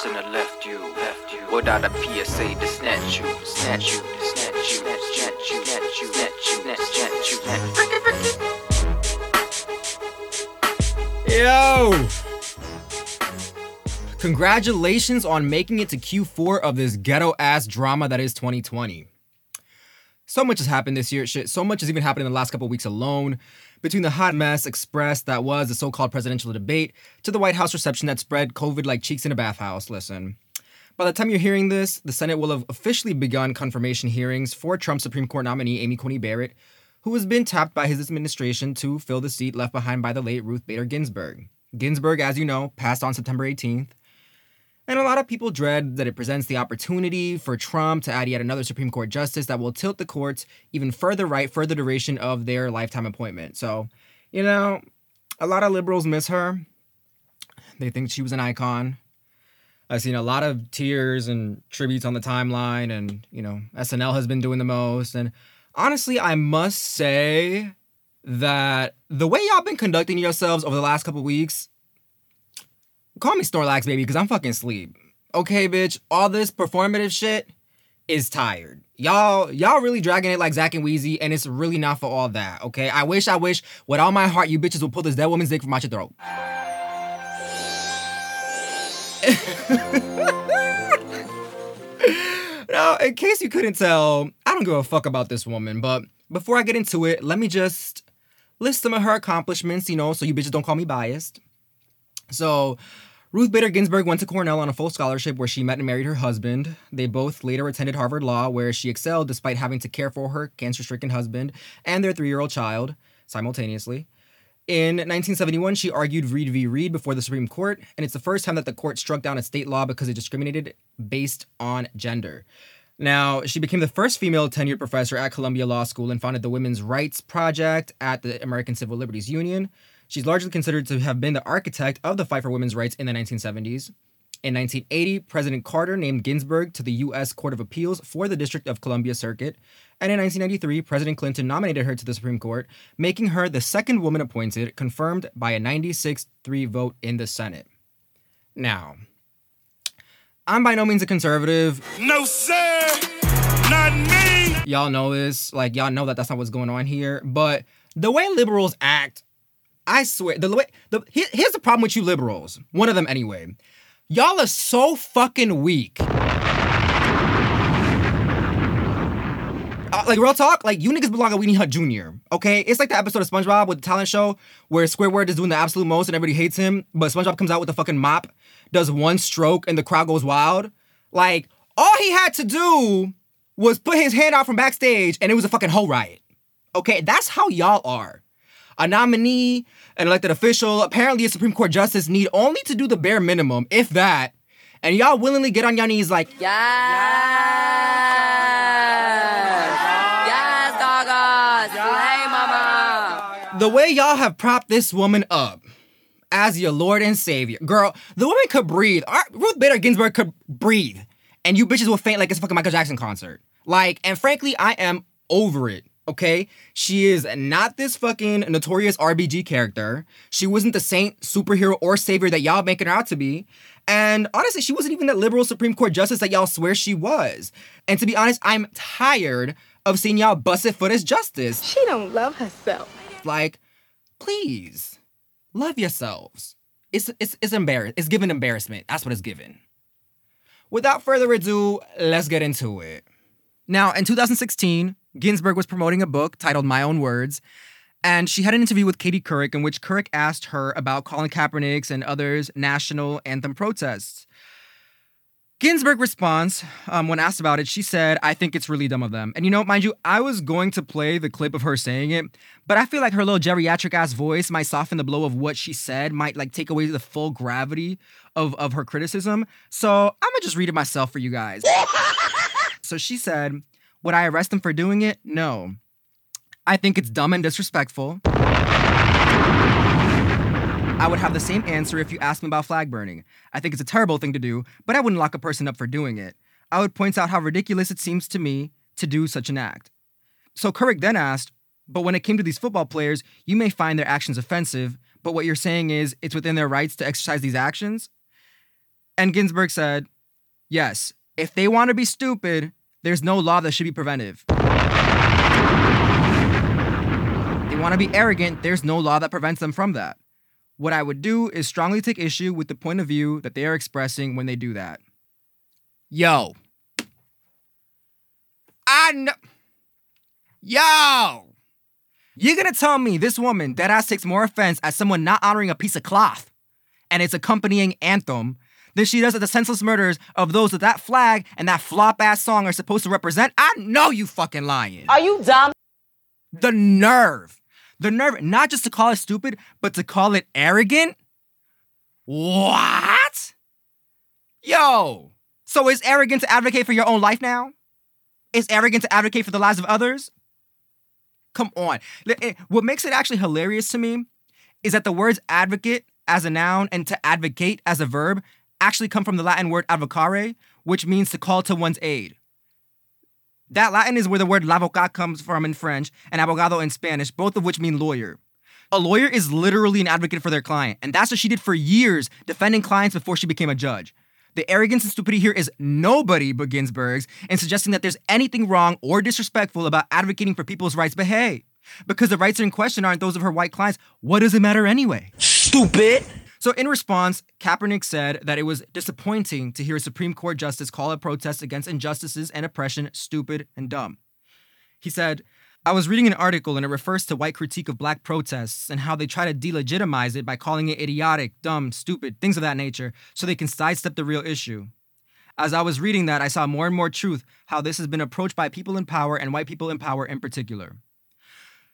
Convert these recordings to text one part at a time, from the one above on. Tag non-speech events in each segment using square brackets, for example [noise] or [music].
shouldn't have left you, left you without a PSA to snatch you, snatch you, snatch you, snatch you, snatch you, snatch you, snatch you, snatch you. Yo! Congratulations on making it to Q4 of this ghetto ass drama that is 2020. So much has happened this year. Shit, so much has even happened in the last couple weeks alone. Between the hot mess express that was the so called presidential debate to the White House reception that spread COVID like cheeks in a bathhouse. Listen, by the time you're hearing this, the Senate will have officially begun confirmation hearings for Trump Supreme Court nominee Amy Coney Barrett, who has been tapped by his administration to fill the seat left behind by the late Ruth Bader Ginsburg. Ginsburg, as you know, passed on September 18th. And a lot of people dread that it presents the opportunity for Trump to add yet another Supreme Court justice that will tilt the courts even further right for the duration of their lifetime appointment. So, you know, a lot of liberals miss her. They think she was an icon. I've seen a lot of tears and tributes on the timeline, and, you know, SNL has been doing the most. And honestly, I must say that the way y'all been conducting yourselves over the last couple weeks Call me Snorlax, baby, because I'm fucking sleep. Okay, bitch. All this performative shit is tired. Y'all, y'all really dragging it like Zach and Weezy, and it's really not for all that. Okay. I wish, I wish, with all my heart, you bitches would pull this dead woman's dick from out your throat. [laughs] now, in case you couldn't tell, I don't give a fuck about this woman, but before I get into it, let me just list some of her accomplishments, you know, so you bitches don't call me biased. So, Ruth Bader Ginsburg went to Cornell on a full scholarship where she met and married her husband. They both later attended Harvard Law, where she excelled despite having to care for her cancer stricken husband and their three year old child simultaneously. In 1971, she argued Reed v. Reed before the Supreme Court, and it's the first time that the court struck down a state law because it discriminated based on gender. Now, she became the first female tenured professor at Columbia Law School and founded the Women's Rights Project at the American Civil Liberties Union. She's largely considered to have been the architect of the fight for women's rights in the 1970s. In 1980, President Carter named Ginsburg to the U.S. Court of Appeals for the District of Columbia Circuit. And in 1993, President Clinton nominated her to the Supreme Court, making her the second woman appointed, confirmed by a 96 3 vote in the Senate. Now, I'm by no means a conservative. No, sir! Not me! Y'all know this. Like, y'all know that that's not what's going on here. But the way liberals act I swear, the way the here, here's the problem with you liberals. One of them anyway. Y'all are so fucking weak. Uh, like real talk, like you niggas belong at Weenie Hut Jr. Okay, it's like the episode of SpongeBob with the talent show where Squidward is doing the absolute most and everybody hates him, but SpongeBob comes out with a fucking mop, does one stroke and the crowd goes wild. Like all he had to do was put his hand out from backstage and it was a fucking whole riot. Okay, that's how y'all are a nominee, an elected official, apparently a Supreme Court justice need only to do the bare minimum, if that. And y'all willingly get on your knees like, yes, yes, doggos, hey, mama. The way y'all have propped this woman up as your Lord and Savior, girl, the woman could breathe. Ruth Bader Ginsburg could breathe, and you bitches will faint like it's a fucking Michael Jackson concert. Like, and frankly, I am over it okay? She is not this fucking notorious RBG character. She wasn't the saint, superhero, or savior that y'all making her out to be. And honestly, she wasn't even that liberal Supreme Court justice that y'all swear she was. And to be honest, I'm tired of seeing y'all bust it foot as justice. She don't love herself. Like, please, love yourselves. It's it's it's embarrassed. It's given embarrassment. That's what it's given. Without further ado, let's get into it. Now, in 2016, Ginsburg was promoting a book titled My Own Words, and she had an interview with Katie Couric in which Couric asked her about Colin Kaepernick's and others' national anthem protests. Ginsburg responds, um, when asked about it, she said, I think it's really dumb of them. And you know, mind you, I was going to play the clip of her saying it, but I feel like her little geriatric ass voice might soften the blow of what she said, might like take away the full gravity of, of her criticism. So I'm gonna just read it myself for you guys. [laughs] so she said, would I arrest them for doing it? No. I think it's dumb and disrespectful. I would have the same answer if you asked me about flag burning. I think it's a terrible thing to do, but I wouldn't lock a person up for doing it. I would point out how ridiculous it seems to me to do such an act. So Couric then asked, but when it came to these football players, you may find their actions offensive, but what you're saying is it's within their rights to exercise these actions? And Ginsburg said, yes, if they want to be stupid, there's no law that should be preventive. They want to be arrogant, there's no law that prevents them from that. What I would do is strongly take issue with the point of view that they are expressing when they do that. Yo. I know. Yo. You're gonna tell me this woman dead ass takes more offense at someone not honoring a piece of cloth and its accompanying anthem than she does at the senseless murders of those that that flag and that flop ass song are supposed to represent? I know you fucking lying. Are you dumb? The nerve. The nerve, not just to call it stupid, but to call it arrogant? What? Yo. So is arrogant to advocate for your own life now? Is arrogant to advocate for the lives of others? Come on. Eh, what makes it actually hilarious to me is that the words advocate as a noun and to advocate as a verb actually come from the Latin word advocare, which means to call to one's aid. That Latin is where the word l'avocat comes from in French and abogado in Spanish, both of which mean lawyer. A lawyer is literally an advocate for their client, and that's what she did for years, defending clients before she became a judge. The arrogance and stupidity here is nobody but Ginsburg's in suggesting that there's anything wrong or disrespectful about advocating for people's rights, but hey, because the rights in question aren't those of her white clients, what does it matter anyway? Stupid! So, in response, Kaepernick said that it was disappointing to hear a Supreme Court justice call a protest against injustices and oppression stupid and dumb. He said, I was reading an article and it refers to white critique of black protests and how they try to delegitimize it by calling it idiotic, dumb, stupid, things of that nature, so they can sidestep the real issue. As I was reading that, I saw more and more truth how this has been approached by people in power and white people in power in particular.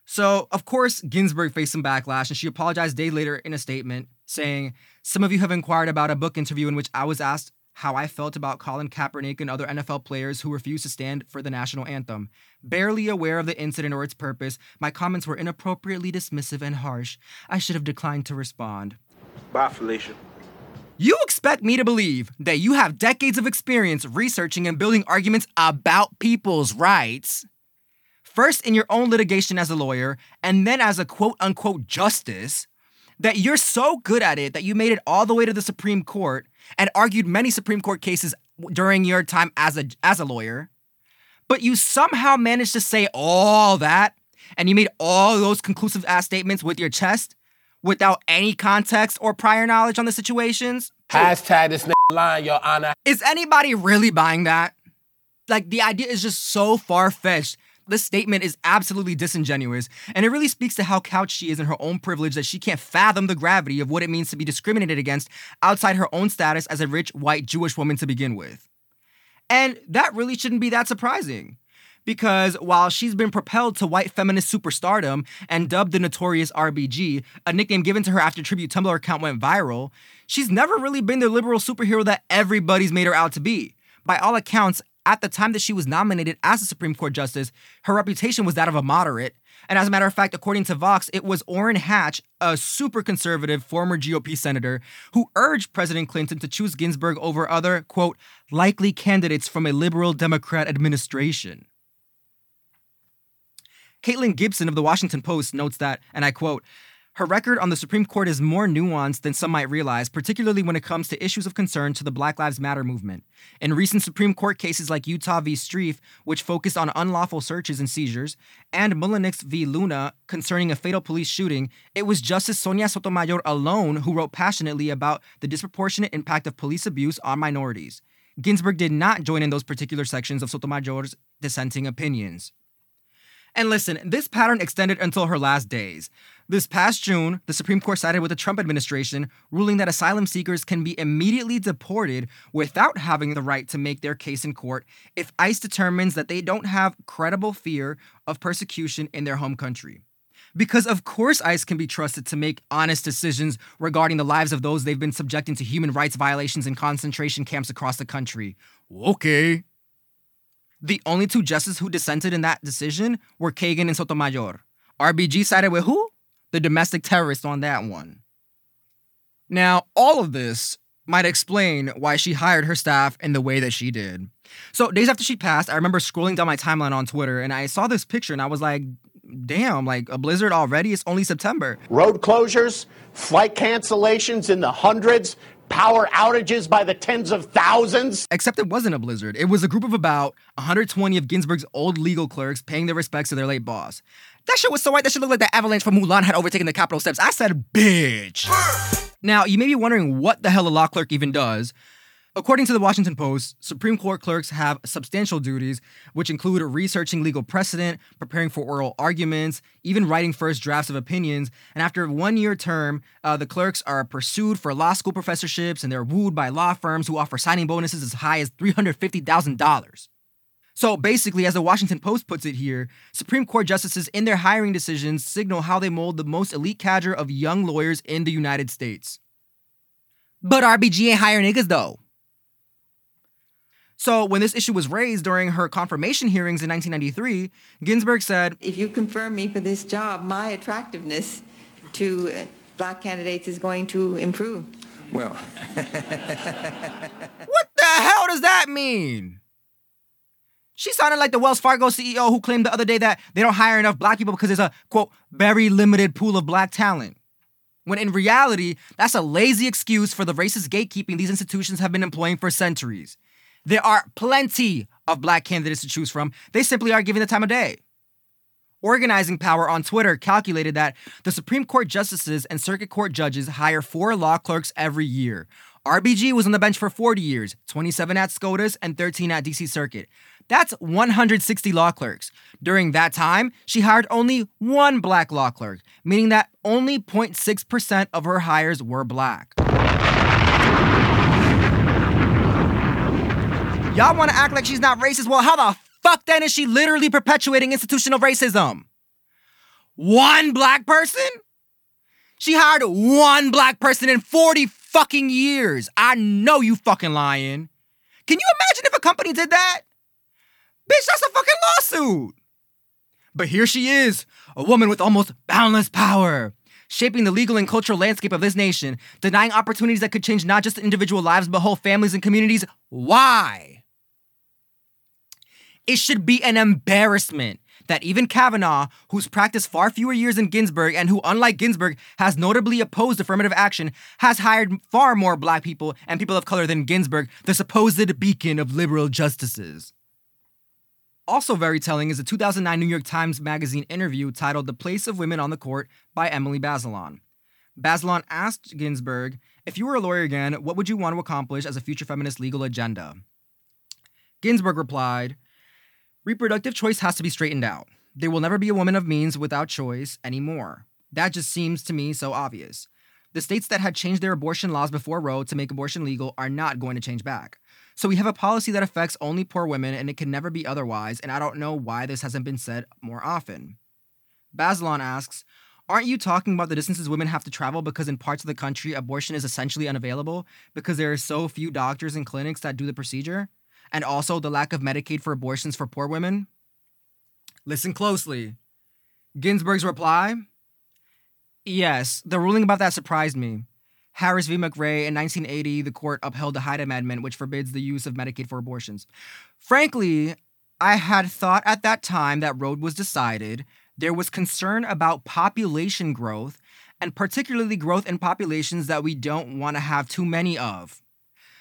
So, of course, Ginsburg faced some backlash and she apologized days later in a statement saying, Some of you have inquired about a book interview in which I was asked how I felt about Colin Kaepernick and other NFL players who refused to stand for the national anthem. Barely aware of the incident or its purpose, my comments were inappropriately dismissive and harsh. I should have declined to respond. Bye, Felicia. You expect me to believe that you have decades of experience researching and building arguments about people's rights? First, in your own litigation as a lawyer, and then as a quote unquote justice, that you're so good at it that you made it all the way to the Supreme Court and argued many Supreme Court cases during your time as a as a lawyer, but you somehow managed to say all that and you made all those conclusive ass statements with your chest without any context or prior knowledge on the situations. Hashtag this line, Your Honor. Is anybody really buying that? Like the idea is just so far fetched this statement is absolutely disingenuous, and it really speaks to how couched she is in her own privilege that she can't fathom the gravity of what it means to be discriminated against outside her own status as a rich white Jewish woman to begin with. And that really shouldn't be that surprising. Because while she's been propelled to white feminist superstardom and dubbed the notorious RBG, a nickname given to her after tribute Tumblr account went viral, she's never really been the liberal superhero that everybody's made her out to be. By all accounts, at the time that she was nominated as a Supreme Court justice, her reputation was that of a moderate. And as a matter of fact, according to Vox, it was Orrin Hatch, a super conservative former GOP senator, who urged President Clinton to choose Ginsburg over other, quote, likely candidates from a liberal Democrat administration. Caitlin Gibson of the Washington Post notes that, and I quote, her record on the Supreme Court is more nuanced than some might realize, particularly when it comes to issues of concern to the Black Lives Matter movement. In recent Supreme Court cases like Utah v. Strieff, which focused on unlawful searches and seizures, and Mullenix v. Luna concerning a fatal police shooting, it was Justice Sonia Sotomayor alone who wrote passionately about the disproportionate impact of police abuse on minorities. Ginsburg did not join in those particular sections of Sotomayor's dissenting opinions. And listen, this pattern extended until her last days. This past June, the Supreme Court sided with the Trump administration, ruling that asylum seekers can be immediately deported without having the right to make their case in court if ICE determines that they don't have credible fear of persecution in their home country. Because, of course, ICE can be trusted to make honest decisions regarding the lives of those they've been subjecting to human rights violations in concentration camps across the country. Okay. The only two justices who dissented in that decision were Kagan and Sotomayor. RBG sided with who? The domestic terrorist on that one. Now, all of this might explain why she hired her staff in the way that she did. So, days after she passed, I remember scrolling down my timeline on Twitter and I saw this picture and I was like, damn, like a blizzard already? It's only September. Road closures, flight cancellations in the hundreds, power outages by the tens of thousands. Except it wasn't a blizzard. It was a group of about 120 of Ginsburg's old legal clerks paying their respects to their late boss. That shit was so white, that shit looked like the avalanche from Mulan had overtaken the Capitol steps. I said, bitch. now, you may be wondering what the hell a law clerk even does. According to the Washington Post, Supreme Court clerks have substantial duties, which include researching legal precedent, preparing for oral arguments, even writing first drafts of opinions. And after a one year term, uh, the clerks are pursued for law school professorships and they're wooed by law firms who offer signing bonuses as high as $350,000. So basically, as the Washington Post puts it here, Supreme Court justices in their hiring decisions signal how they mold the most elite cadre of young lawyers in the United States. But RBG ain't hire niggas though. So, when this issue was raised during her confirmation hearings in 1993, Ginsburg said, If you confirm me for this job, my attractiveness to uh, black candidates is going to improve. Well, [laughs] What the hell does that mean? She sounded like the Wells Fargo CEO who claimed the other day that they don't hire enough black people because there's a, quote, very limited pool of black talent. When in reality, that's a lazy excuse for the racist gatekeeping these institutions have been employing for centuries. There are plenty of black candidates to choose from. They simply aren't given the time of day. Organizing Power on Twitter calculated that the Supreme Court justices and circuit court judges hire four law clerks every year. RBG was on the bench for 40 years, 27 at SCOTUS and 13 at DC Circuit. That's 160 law clerks. During that time, she hired only one black law clerk, meaning that only 0.6% of her hires were black. Y'all want to act like she's not racist? Well, how the fuck then is she literally perpetuating institutional racism? One black person? She hired one black person in 40 fucking years. I know you fucking lying. Can you imagine if a company did that? Bitch, that's a fucking lawsuit. But here she is, a woman with almost boundless power, shaping the legal and cultural landscape of this nation, denying opportunities that could change not just individual lives, but whole families and communities. Why? It should be an embarrassment that even Kavanaugh, who's practiced far fewer years than Ginsburg and who, unlike Ginsburg, has notably opposed affirmative action, has hired far more black people and people of color than Ginsburg, the supposed beacon of liberal justices. Also, very telling is a 2009 New York Times Magazine interview titled The Place of Women on the Court by Emily Bazelon. Bazelon asked Ginsburg, If you were a lawyer again, what would you want to accomplish as a future feminist legal agenda? Ginsburg replied, Reproductive choice has to be straightened out. There will never be a woman of means without choice anymore. That just seems to me so obvious. The states that had changed their abortion laws before Roe to make abortion legal are not going to change back. So we have a policy that affects only poor women and it can never be otherwise, and I don't know why this hasn't been said more often. Bazelon asks, Aren't you talking about the distances women have to travel because in parts of the country abortion is essentially unavailable because there are so few doctors and clinics that do the procedure? and also the lack of Medicaid for abortions for poor women? Listen closely. Ginsburg's reply Yes, the ruling about that surprised me. Harris v. McRae in 1980, the court upheld the Hyde Amendment, which forbids the use of Medicaid for abortions. Frankly, I had thought at that time that Roe was decided, there was concern about population growth, and particularly growth in populations that we don't want to have too many of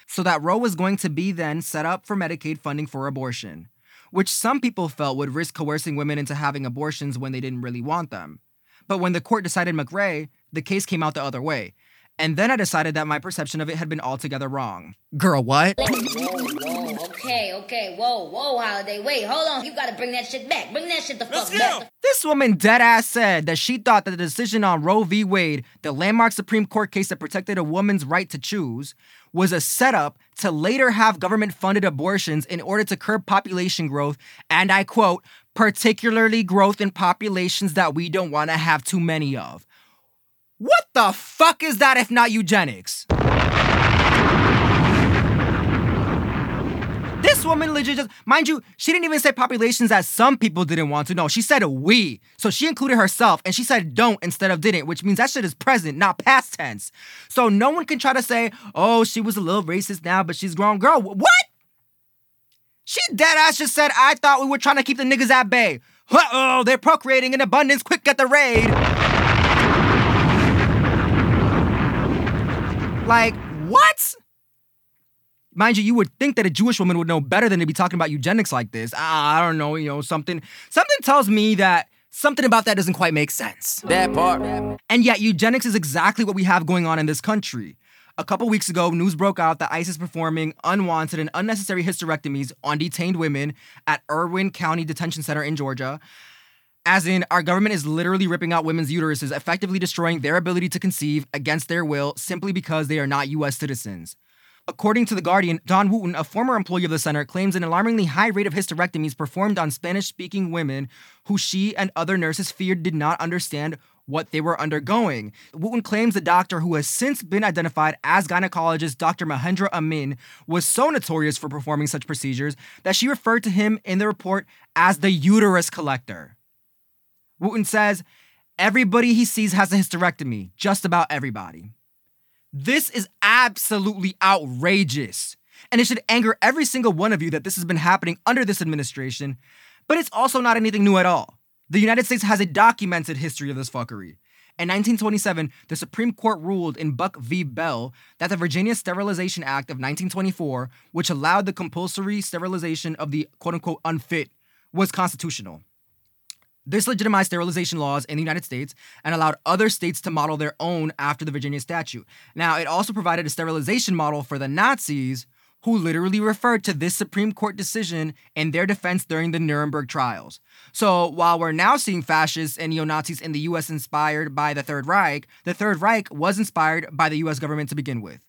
so that Roe was going to be then set up for Medicaid funding for abortion, which some people felt would risk coercing women into having abortions when they didn't really want them. But when the court decided McRae, the case came out the other way. And then I decided that my perception of it had been altogether wrong. Girl, what? Okay, okay, whoa, whoa, Holiday. Wait, hold on. You gotta bring that shit back. Bring that shit the fuck back. This woman dead ass said that she thought that the decision on Roe v. Wade, the landmark Supreme Court case that protected a woman's right to choose, was a setup to later have government funded abortions in order to curb population growth, and I quote, particularly growth in populations that we don't want to have too many of. What the fuck is that if not eugenics? This woman legit just, mind you, she didn't even say populations that some people didn't want to. know. she said we. So she included herself and she said don't instead of didn't, which means that shit is present, not past tense. So no one can try to say, oh, she was a little racist now, but she's grown. Girl, what? She dead ass just said, I thought we were trying to keep the niggas at bay. Uh oh, they're procreating in abundance. Quick, get the raid. Like, What? Mind you, you would think that a Jewish woman would know better than to be talking about eugenics like this. Ah, I don't know, you know, something something tells me that something about that doesn't quite make sense. That part. And yet, eugenics is exactly what we have going on in this country. A couple weeks ago, news broke out that ICE is performing unwanted and unnecessary hysterectomies on detained women at Irwin County Detention Center in Georgia. As in, our government is literally ripping out women's uteruses, effectively destroying their ability to conceive against their will simply because they are not US citizens. According to The Guardian, Dawn Wooten, a former employee of the center, claims an alarmingly high rate of hysterectomies performed on Spanish speaking women who she and other nurses feared did not understand what they were undergoing. Wooten claims the doctor, who has since been identified as gynecologist Dr. Mahendra Amin, was so notorious for performing such procedures that she referred to him in the report as the uterus collector. Wooten says, Everybody he sees has a hysterectomy, just about everybody. This is absolutely outrageous. And it should anger every single one of you that this has been happening under this administration, but it's also not anything new at all. The United States has a documented history of this fuckery. In 1927, the Supreme Court ruled in Buck v. Bell that the Virginia Sterilization Act of 1924, which allowed the compulsory sterilization of the quote unquote unfit, was constitutional. This legitimized sterilization laws in the United States and allowed other states to model their own after the Virginia statute. Now, it also provided a sterilization model for the Nazis, who literally referred to this Supreme Court decision in their defense during the Nuremberg trials. So, while we're now seeing fascists and neo Nazis in the US inspired by the Third Reich, the Third Reich was inspired by the US government to begin with.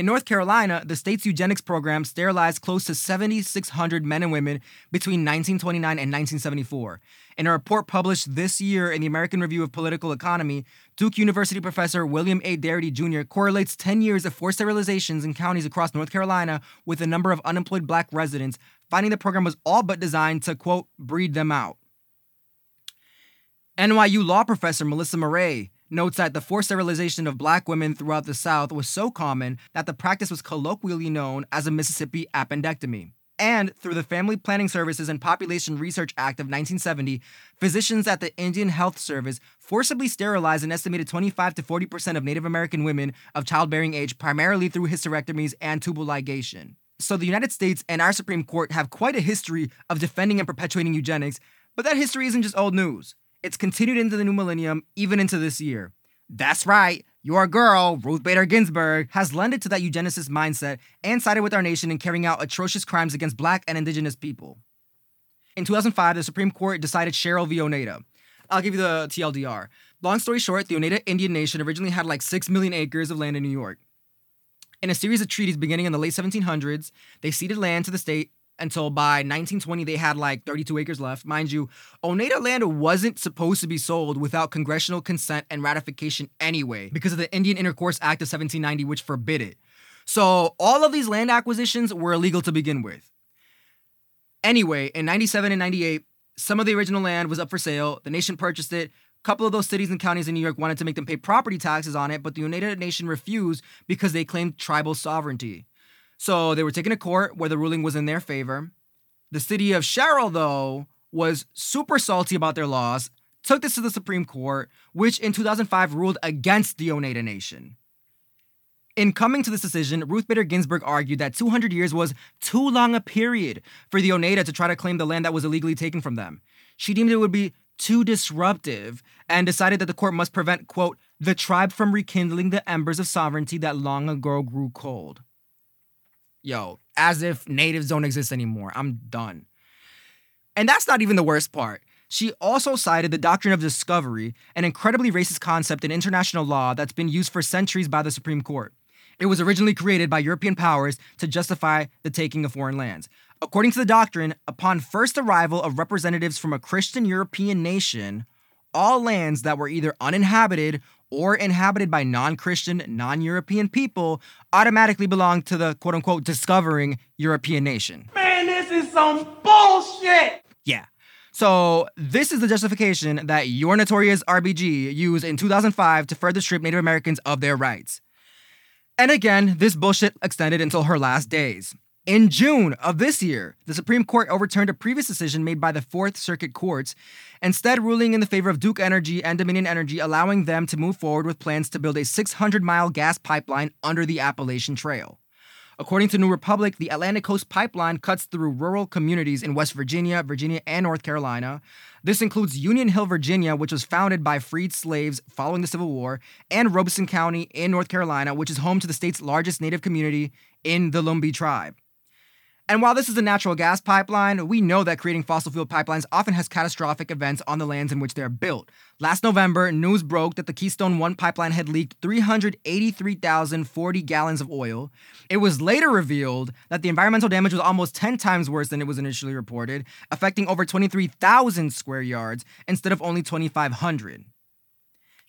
In North Carolina, the state's eugenics program sterilized close to 7,600 men and women between 1929 and 1974. In a report published this year in the American Review of Political Economy, Duke University professor William A. Darity Jr. correlates 10 years of forced sterilizations in counties across North Carolina with the number of unemployed black residents, finding the program was all but designed to, quote, breed them out. NYU law professor Melissa Murray notes that the forced sterilization of black women throughout the South was so common that the practice was colloquially known as a Mississippi appendectomy. And through the Family Planning Services and Population Research Act of 1970, physicians at the Indian Health Service forcibly sterilized an estimated 25 to 40% of Native American women of childbearing age, primarily through hysterectomies and tubal ligation. So the United States and our Supreme Court have quite a history of defending and perpetuating eugenics, but that history isn't just old news. It's continued into the new millennium, even into this year. That's right, your girl, Ruth Bader Ginsburg, has lended to that eugenicist mindset and sided with our nation in carrying out atrocious crimes against black and indigenous people. In 2005, the Supreme Court decided Sherrill v. Oneida. I'll give you the TLDR. Long story short, the Oneida Indian Nation originally had like 6 million acres of land in New York. In a series of treaties beginning in the late 1700s, they ceded land to the state until by 1920 they had like 32 acres left. Mind you, Oneida land wasn't supposed to be sold without congressional consent and ratification anyway, because of the Indian Intercourse Act of 1790, which forbid it. So all of these land acquisitions were illegal to begin with. Anyway, in 97 and 98, some of the original land was up for sale. The nation purchased it. A couple of those cities and counties in New York wanted to make them pay property taxes on it, but the Oneida Nation refused because they claimed tribal sovereignty. So they were taken to court where the ruling was in their favor. The city of Sherrill, though, was super salty about their loss, took this to the Supreme Court, which in 2005 ruled against the Oneida Nation. In coming to this decision, Ruth Bader Ginsburg argued that 200 years was too long a period for the Oneida to try to claim the land that was illegally taken from them. She deemed it would be too disruptive and decided that the court must prevent, quote, the tribe from rekindling the embers of sovereignty that long ago grew cold yo, as if natives don't exist anymore. I'm done. And that's not even the worst part. She also cited the doctrine of discovery, an incredibly racist concept in international law that's been used for centuries by the Supreme Court. It was originally created by European powers to justify the taking of foreign lands. According to the doctrine, upon first arrival of representatives from a Christian European nation, all lands that were either uninhabited or inhabited by non Christian, non European people automatically belong to the quote unquote discovering European nation. Man, this is some bullshit. Yeah. So, this is the justification that your notorious RBG used in 2005 to further strip Native Americans of their rights. And again, this bullshit extended until her last days. In June of this year, the Supreme Court overturned a previous decision made by the Fourth Circuit Courts, instead ruling in the favor of Duke Energy and Dominion Energy, allowing them to move forward with plans to build a 600 mile gas pipeline under the Appalachian Trail. According to New Republic, the Atlantic Coast Pipeline cuts through rural communities in West Virginia, Virginia, and North Carolina. This includes Union Hill, Virginia, which was founded by freed slaves following the Civil War, and Robeson County in North Carolina, which is home to the state's largest native community in the Lumbee tribe. And while this is a natural gas pipeline, we know that creating fossil fuel pipelines often has catastrophic events on the lands in which they're built. Last November, news broke that the Keystone 1 pipeline had leaked 383,040 gallons of oil. It was later revealed that the environmental damage was almost 10 times worse than it was initially reported, affecting over 23,000 square yards instead of only 2,500.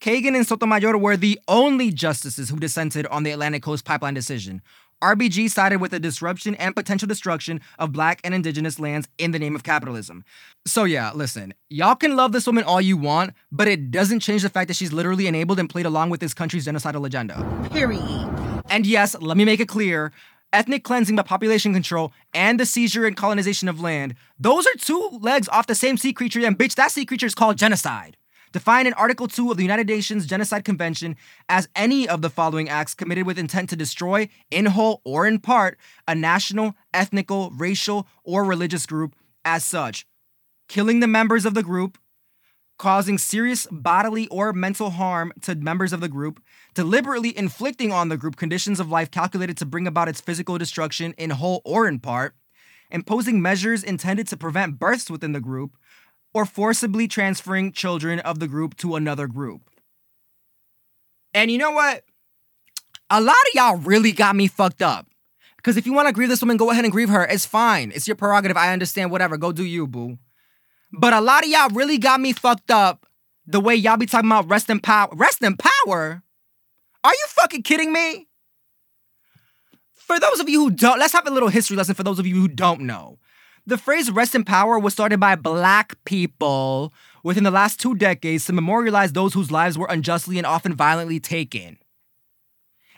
Kagan and Sotomayor were the only justices who dissented on the Atlantic Coast Pipeline decision. RBG sided with the disruption and potential destruction of black and indigenous lands in the name of capitalism. So, yeah, listen, y'all can love this woman all you want, but it doesn't change the fact that she's literally enabled and played along with this country's genocidal agenda. Period. And yes, let me make it clear ethnic cleansing by population control and the seizure and colonization of land, those are two legs off the same sea creature, and bitch, that sea creature is called genocide defined in Article 2 of the United Nations Genocide Convention as any of the following acts committed with intent to destroy, in whole or in part, a national, ethnical, racial, or religious group as such, killing the members of the group, causing serious bodily or mental harm to members of the group, deliberately inflicting on the group conditions of life calculated to bring about its physical destruction in whole or in part, imposing measures intended to prevent births within the group, or forcibly transferring children of the group to another group. And you know what? A lot of y'all really got me fucked up. Because if you want to grieve this woman, go ahead and grieve her. It's fine. It's your prerogative. I understand. Whatever. Go do you, boo. But a lot of y'all really got me fucked up the way y'all be talking about rest in power. Rest in power? Are you fucking kidding me? For those of you who don't, let's have a little history lesson for those of you who don't know. The phrase rest in power was started by black people within the last two decades to memorialize those whose lives were unjustly and often violently taken.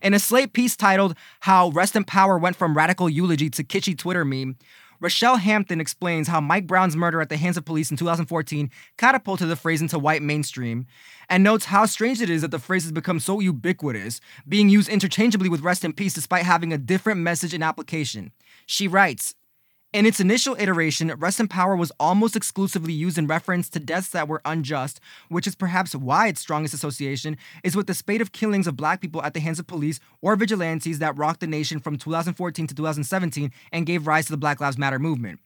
In a Slate piece titled How Rest in Power Went from Radical Eulogy to Kitschy Twitter Meme, Rochelle Hampton explains how Mike Brown's murder at the hands of police in 2014 catapulted the phrase into white mainstream, and notes how strange it is that the phrase has become so ubiquitous, being used interchangeably with rest in peace despite having a different message and application. She writes, in its initial iteration, rest in power was almost exclusively used in reference to deaths that were unjust, which is perhaps why its strongest association is with the spate of killings of black people at the hands of police or vigilantes that rocked the nation from 2014 to 2017 and gave rise to the Black Lives Matter movement.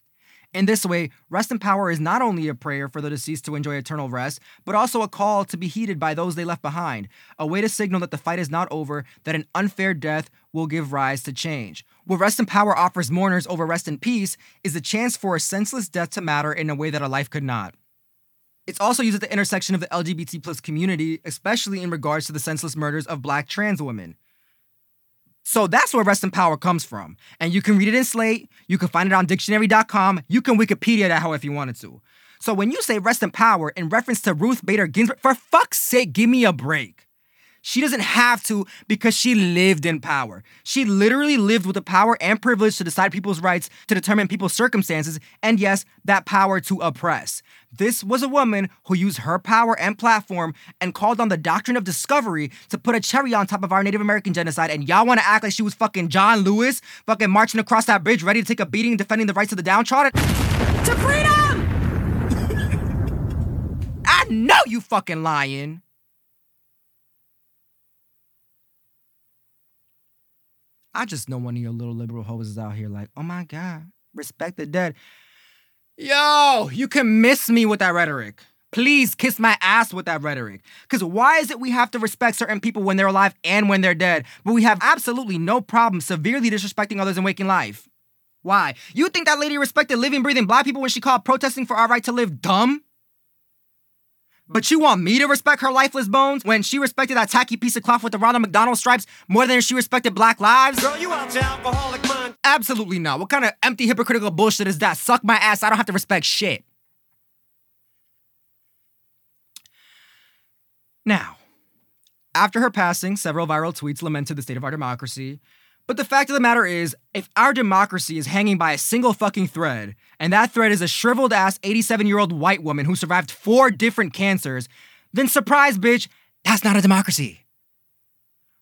In this way, rest in power is not only a prayer for the deceased to enjoy eternal rest, but also a call to be heeded by those they left behind, a way to signal that the fight is not over, that an unfair death will give rise to change. What Rest in Power offers mourners over Rest in Peace is the chance for a senseless death to matter in a way that a life could not. It's also used at the intersection of the LGBT plus community, especially in regards to the senseless murders of black trans women. So that's where rest in power comes from. And you can read it in Slate, you can find it on dictionary.com, you can Wikipedia that how if you wanted to. So when you say rest in power in reference to Ruth Bader Ginsburg, for fuck's sake, give me a break. She doesn't have to because she lived in power. She literally lived with the power and privilege to decide people's rights, to determine people's circumstances, and yes, that power to oppress. This was a woman who used her power and platform and called on the doctrine of discovery to put a cherry on top of our Native American genocide. And y'all want to act like she was fucking John Lewis, fucking marching across that bridge, ready to take a beating, defending the rights of the downtrodden? To freedom! [laughs] I know you fucking lying. I just know one of your little liberal hoes is out here like, oh my God, respect the dead. Yo, you can miss me with that rhetoric. Please kiss my ass with that rhetoric. Because why is it we have to respect certain people when they're alive and when they're dead, but we have absolutely no problem severely disrespecting others in waking life? Why? You think that lady respected living, breathing black people when she called protesting for our right to live dumb? But you want me to respect her lifeless bones when she respected that tacky piece of cloth with the Ronald McDonald stripes more than she respected black lives? Girl, you out to alcoholic mind. Absolutely not. What kind of empty hypocritical bullshit is that? Suck my ass. I don't have to respect shit. Now, after her passing, several viral tweets lamented the state of our democracy, But the fact of the matter is, if our democracy is hanging by a single fucking thread, and that thread is a shriveled ass 87 year old white woman who survived four different cancers, then surprise, bitch, that's not a democracy.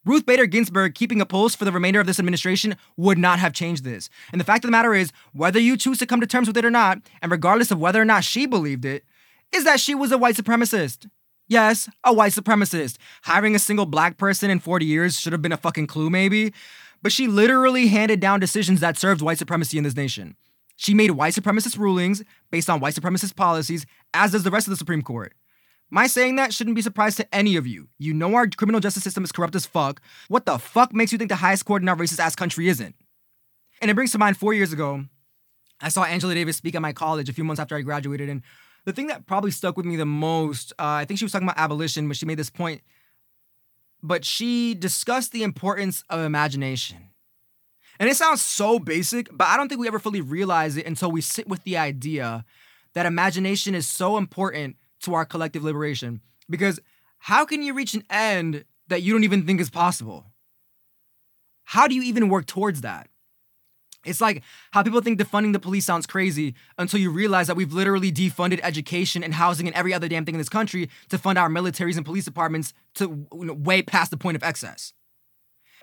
Ruth Bader Ginsburg keeping a pulse for the remainder of this administration would not have changed this. And the fact of the matter is, whether you choose to come to terms with it or not, and regardless of whether or not she believed it, is that she was a white supremacist. Yes, a white supremacist. Hiring a single black person in 40 years should have been a fucking clue, maybe. But she literally handed down decisions that served white supremacy in this nation. She made white supremacist rulings based on white supremacist policies, as does the rest of the Supreme Court. My saying that shouldn't be surprise to any of you. You know our criminal justice system is corrupt as fuck. What the fuck makes you think the highest court in our racist ass country isn't? And it brings to mind four years ago, I saw Angela Davis speak at my college a few months after I graduated, and the thing that probably stuck with me the most, uh, I think she was talking about abolition, but she made this point. But she discussed the importance of imagination. And it sounds so basic, but I don't think we ever fully realize it until we sit with the idea that imagination is so important to our collective liberation. Because how can you reach an end that you don't even think is possible? How do you even work towards that? It's like how people think defunding the police sounds crazy until you realize that we've literally defunded education and housing and every other damn thing in this country to fund our militaries and police departments to way past the point of excess.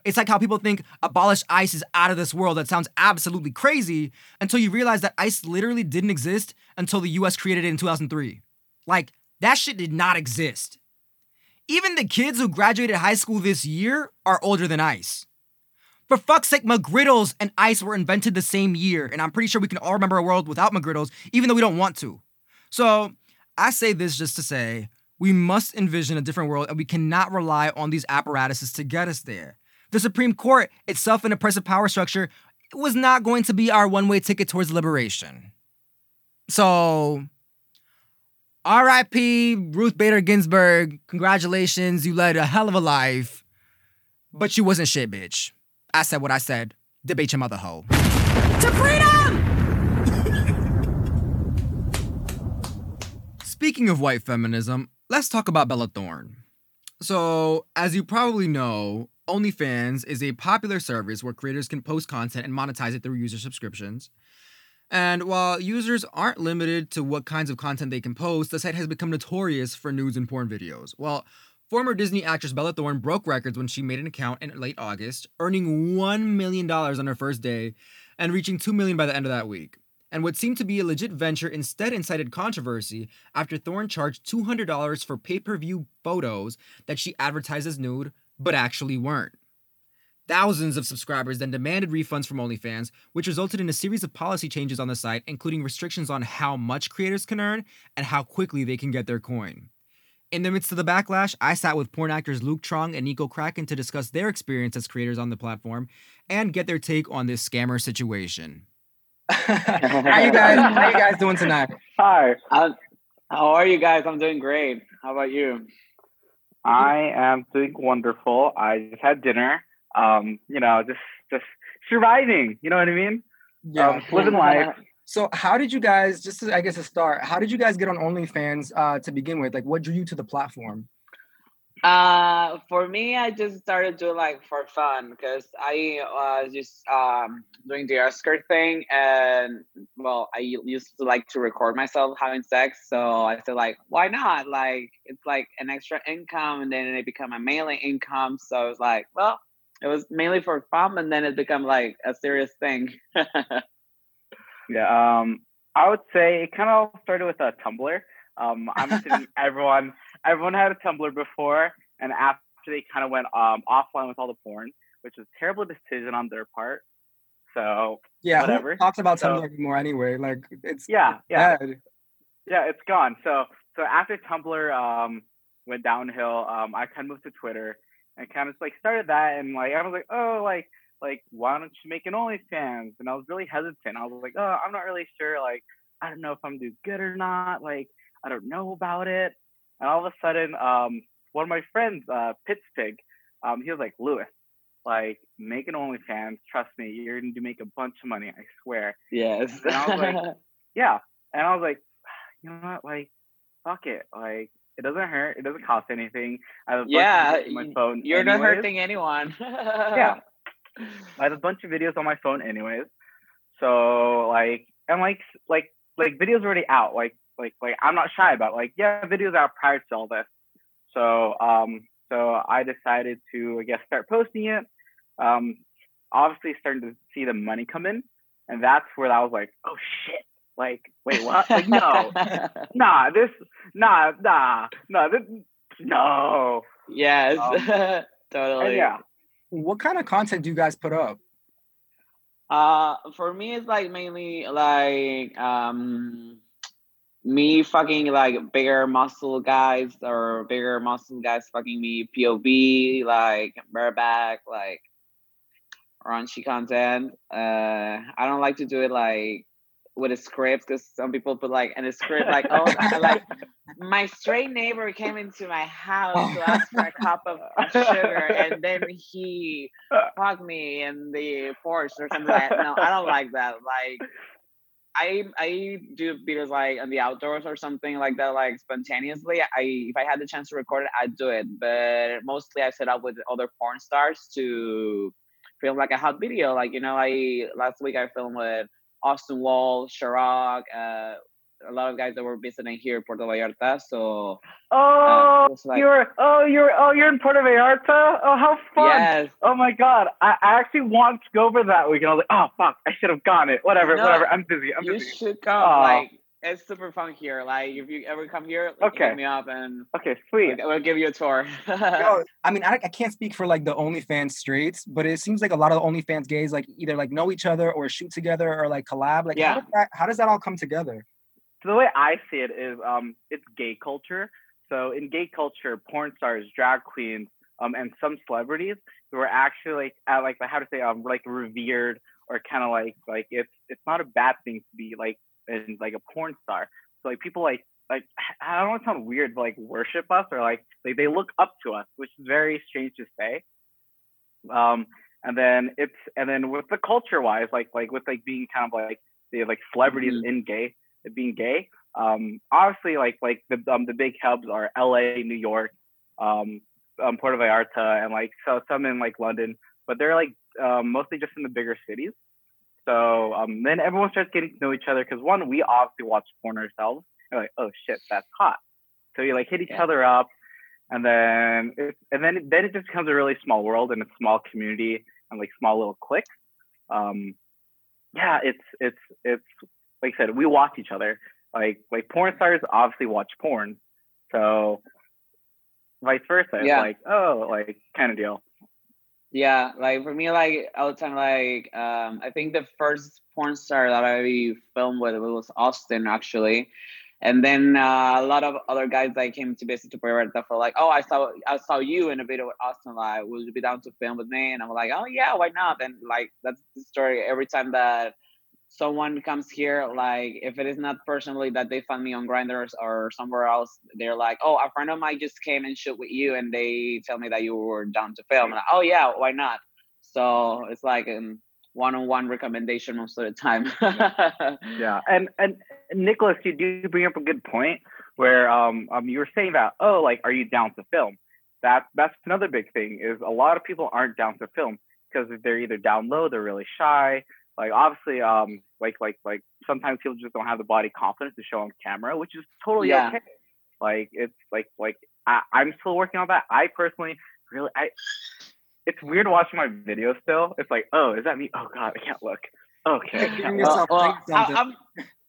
It's like how people think abolish ICE is out of this world. That sounds absolutely crazy until you realize that ICE literally didn't exist until the US created it in 2003. Like, that shit did not exist. Even the kids who graduated high school this year are older than ICE. For fuck's sake, McGriddles and ICE were invented the same year, and I'm pretty sure we can all remember a world without McGriddles, even though we don't want to. So, I say this just to say we must envision a different world, and we cannot rely on these apparatuses to get us there. The Supreme Court, itself an oppressive power structure, was not going to be our one way ticket towards liberation. So, RIP Ruth Bader Ginsburg, congratulations, you led a hell of a life, but you wasn't shit, bitch. I said what I said. Debate your mother hoe. To freedom! Speaking of white feminism, let's talk about Bella Thorne. So, as you probably know, OnlyFans is a popular service where creators can post content and monetize it through user subscriptions. And while users aren't limited to what kinds of content they can post, the site has become notorious for nudes and porn videos. Well, former Disney actress Bella Thorne broke records when she made an account in late August, earning $1 million on her first day and reaching 2 million by the end of that week. And what seemed to be a legit venture instead incited controversy after Thorne charged $200 for pay per view photos that she advertised as nude, but actually weren't. Thousands of subscribers then demanded refunds from OnlyFans, which resulted in a series of policy changes on the site, including restrictions on how much creators can earn and how quickly they can get their coin. In the midst of the backlash, I sat with porn actors Luke Trong and Nico Kraken to discuss their experience as creators on the platform and get their take on this scammer situation. how you guys? How you guys doing tonight? Hi. how are you guys? I'm doing great. How about you? I am doing wonderful. I just had dinner. Um, you know, just just surviving. You know what I mean? Yeah, um, living life. So, how did you guys? Just to, I guess to start, how did you guys get on OnlyFans uh, to begin with? Like, what drew you to the platform? Uh, for me, I just started doing like for fun because I was uh, just um doing the Oscar thing, and well, I used to like to record myself having sex, so I said like, why not? Like, it's like an extra income, and then it became a mailing income. So I was like, well, it was mainly for fun, and then it became like a serious thing. [laughs] yeah, um, I would say it kind of started with a Tumblr. Um, I'm [laughs] assuming everyone everyone had a Tumblr before, and after they kind of went um, offline with all the porn, which was a terrible decision on their part. So yeah, whatever. talks about so, Tumblr anymore anyway. Like it's yeah, yeah, bad. yeah, it's gone. So so after Tumblr um, went downhill, um, I kind of moved to Twitter and kind of like started that, and like I was like, oh, like like why don't you make an OnlyFans? And I was really hesitant. I was like, oh, I'm not really sure. Like I don't know if I'm do good or not. Like I don't know about it. And all of a sudden, um, one of my friends, uh, Pitspig, um, he was like, Lewis, like make an OnlyFans. Trust me, you're going to make a bunch of money. I swear. Yes. And I was like, [laughs] yeah. And I was like, you know what? Like, fuck it. Like, it doesn't hurt. It doesn't cost anything. I have yeah, my phone. You're anyways. not hurting anyone. [laughs] yeah. [laughs] I have a bunch of videos on my phone, anyways. So like, and like, like, like videos already out. Like, like, like I'm not shy about. It. Like, yeah, videos out prior to all this. So, um, so I decided to, I guess, start posting it. Um, obviously starting to see the money come in, and that's where I was like, oh shit. Like, wait, what? Like, no, [laughs] nah, this, nah, nah, nah, this, no. Yes, Um, [laughs] totally. Yeah, What kind of content do you guys put up? Uh, for me, it's like mainly like um, me fucking like bigger muscle guys or bigger muscle guys fucking me POV like bareback like raunchy content. Uh, I don't like to do it like with a script because some people put like in a script like [laughs] oh like my straight neighbor came into my house to ask for a cup of sugar and then he fucked me in the porch or something like that. No, I don't like that. Like I I do videos like on the outdoors or something like that, like spontaneously. I if I had the chance to record it, I'd do it. But mostly I set up with other porn stars to film like a hot video. Like, you know, I last week I filmed with Austin Wall, Chirac, uh a lot of guys that were visiting here in Puerto Vallarta. So Oh, was like- you're oh you're oh you're in Puerto Vallarta. Oh, how fun! Yes. Oh my god, I, I actually want to go over that week, and I was like, oh fuck, I should have gone it. Whatever, No, whatever. I'm busy. I'm you busy. should come. Aw. Like it's super fun here. Like if you ever come here, like, Okay. hit me up and Okay, sweet. we'll, we'll give you a tour. Yo, [laughs] I mean, I, I can't speak for like the OnlyFans straights, but it seems like a lot of the OnlyFans gays like either like know each other or shoot together or like collab. Like, Yeah. how, does that, how does that all come together? So the way I see it is, um, it's gay culture. So in gay culture, porn stars, drag queens, um, and some celebrities who are actually like, uh, like how to say, um, like revered or kind of like, like it's it's not a bad thing to be like, in like a porn star. So like people like like I don't want to sound weird, but like worship us or like like they look up to us, which is very strange to say. Um, and then it's and then with the culture wise, like like with like being kind of like the like celebrities in gay being gay. Um, obviously like like the um, the big hubs are L.A., New York, um, um, Puerto Vallarta, and like so some in like London, but they're like um, mostly just in the bigger cities. So um, then everyone starts getting to know each other because one, we obviously watch porn ourselves. And like, oh shit, that's hot. So you like hit each Yeah. other up, and then it, and then then it just becomes a really small world and a small community and like small little cliques. Um, yeah, it's it's it's like I said, we watch each other. Like like porn stars obviously watch porn, so vice versa. It's like oh, like kind of deal. Yeah, like for me, like all the time, like um, I think the first porn star that I filmed with was Austin actually, and then uh, a lot of other guys that came to visit to Puerto Vallarta for like, oh, I saw I saw you in a video with Austin. Like, would you be down to film with me? And I'm like, oh yeah, why not? And like that's the story. Every time that someone comes here, like if it is not personally that they find me on Grinders or somewhere else, they're like, oh, a friend of mine just came and shoot with you, and they tell me that you were down to film. And I, oh yeah, why not? So it's like a one-on-one recommendation most of the time. [laughs] Yeah, and and Nicholas, you do bring up a good point where um, um you were saying that oh like are you down to film? That that's another big thing is a lot of people aren't down to film because they're either down low, they're really shy. Like obviously um like like like sometimes people just don't have the body confidence to show on camera, which is totally Yeah. okay. Like it's like like I, I'm still working on that. I personally really I it's weird watching my videos still. It's like, oh, is that me? Oh god, I can't look. Okay. I [laughs] can't look. yourself well, I. I'm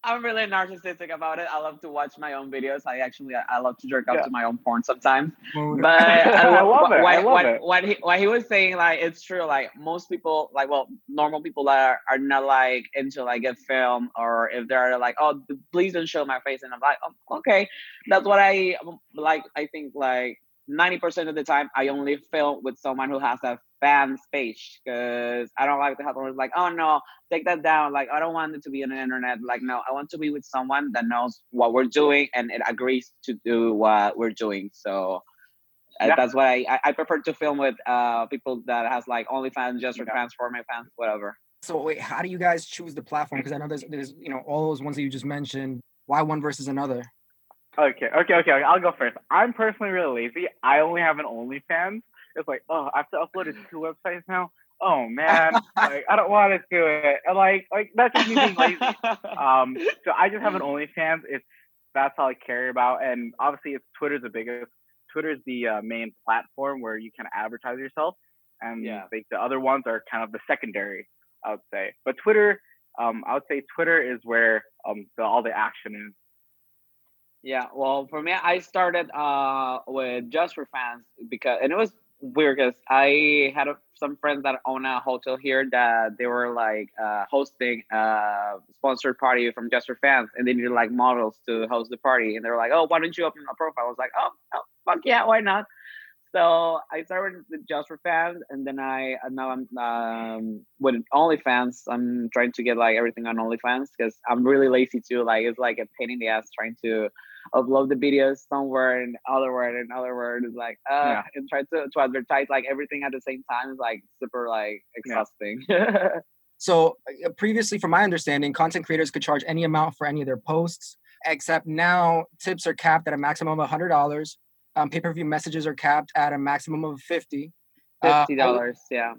I'm really narcissistic about it. I love to watch my own videos. I actually I love to jerk off Yeah. to my own porn sometimes. But I [laughs] I love, it. What, I love what, it. What he what he was saying, like it's true. Like most people, like well, normal people that are, are not like into like a film, or if they're like, oh, please don't show my face, and I'm like, oh, okay, that's what I like. I think like ninety percent of the time, I only film with someone who has a fan page because I don't like to have someone like, oh no, take that down. Like I don't want it to be on the internet. Like no, I want to be with someone that knows what we're doing and it agrees to do what we're doing. So uh, Yeah. that's why I, I prefer to film with uh people that has like OnlyFans, just for Yeah. fans, for my fans, whatever. So wait, how do you guys choose the platform? Because I know there's there's you know all those ones that you just mentioned. Why one versus another? Okay, okay, okay. I'll go first. I'm personally really lazy. I only have an OnlyFans. It's like, oh, I have to upload it to two websites now. oh man, like I don't want to do it. And like like that's just me being lazy. Um, so I just have an OnlyFans. It's that's all I care about, and obviously it's Twitter's the biggest. Twitter's the uh, main platform where you can advertise yourself, and Yeah. like the other ones are kind of the secondary, I would say. But Twitter, um, I would say Twitter is where um the, all the action is. Yeah, well, for me, I started uh with JustFor.Fans because, and it was weird because I had a, some friends that own a hotel here that they were like uh, hosting a sponsored party from JustFor.Fans, and they needed like models to host the party, and they were like, "Oh, why don't you open a profile?" I was like, "Oh, oh fuck yeah, why not?" So I started with JustFor.Fans, and then I now I'm um, with OnlyFans. I'm trying to get like everything on OnlyFans because I'm really lazy too. Like it's like a pain in the ass trying to upload the videos somewhere and other word and other word is like uh Yeah. and try to, to advertise like everything at the same time is like super like exhausting. [laughs] So uh, previously, from my understanding, content creators could charge any amount for any of their posts, except now tips are capped at a maximum of hundred dollars. Um, pay-per-view messages are capped at a maximum of fifty. Uh, Fifty dollars, yeah.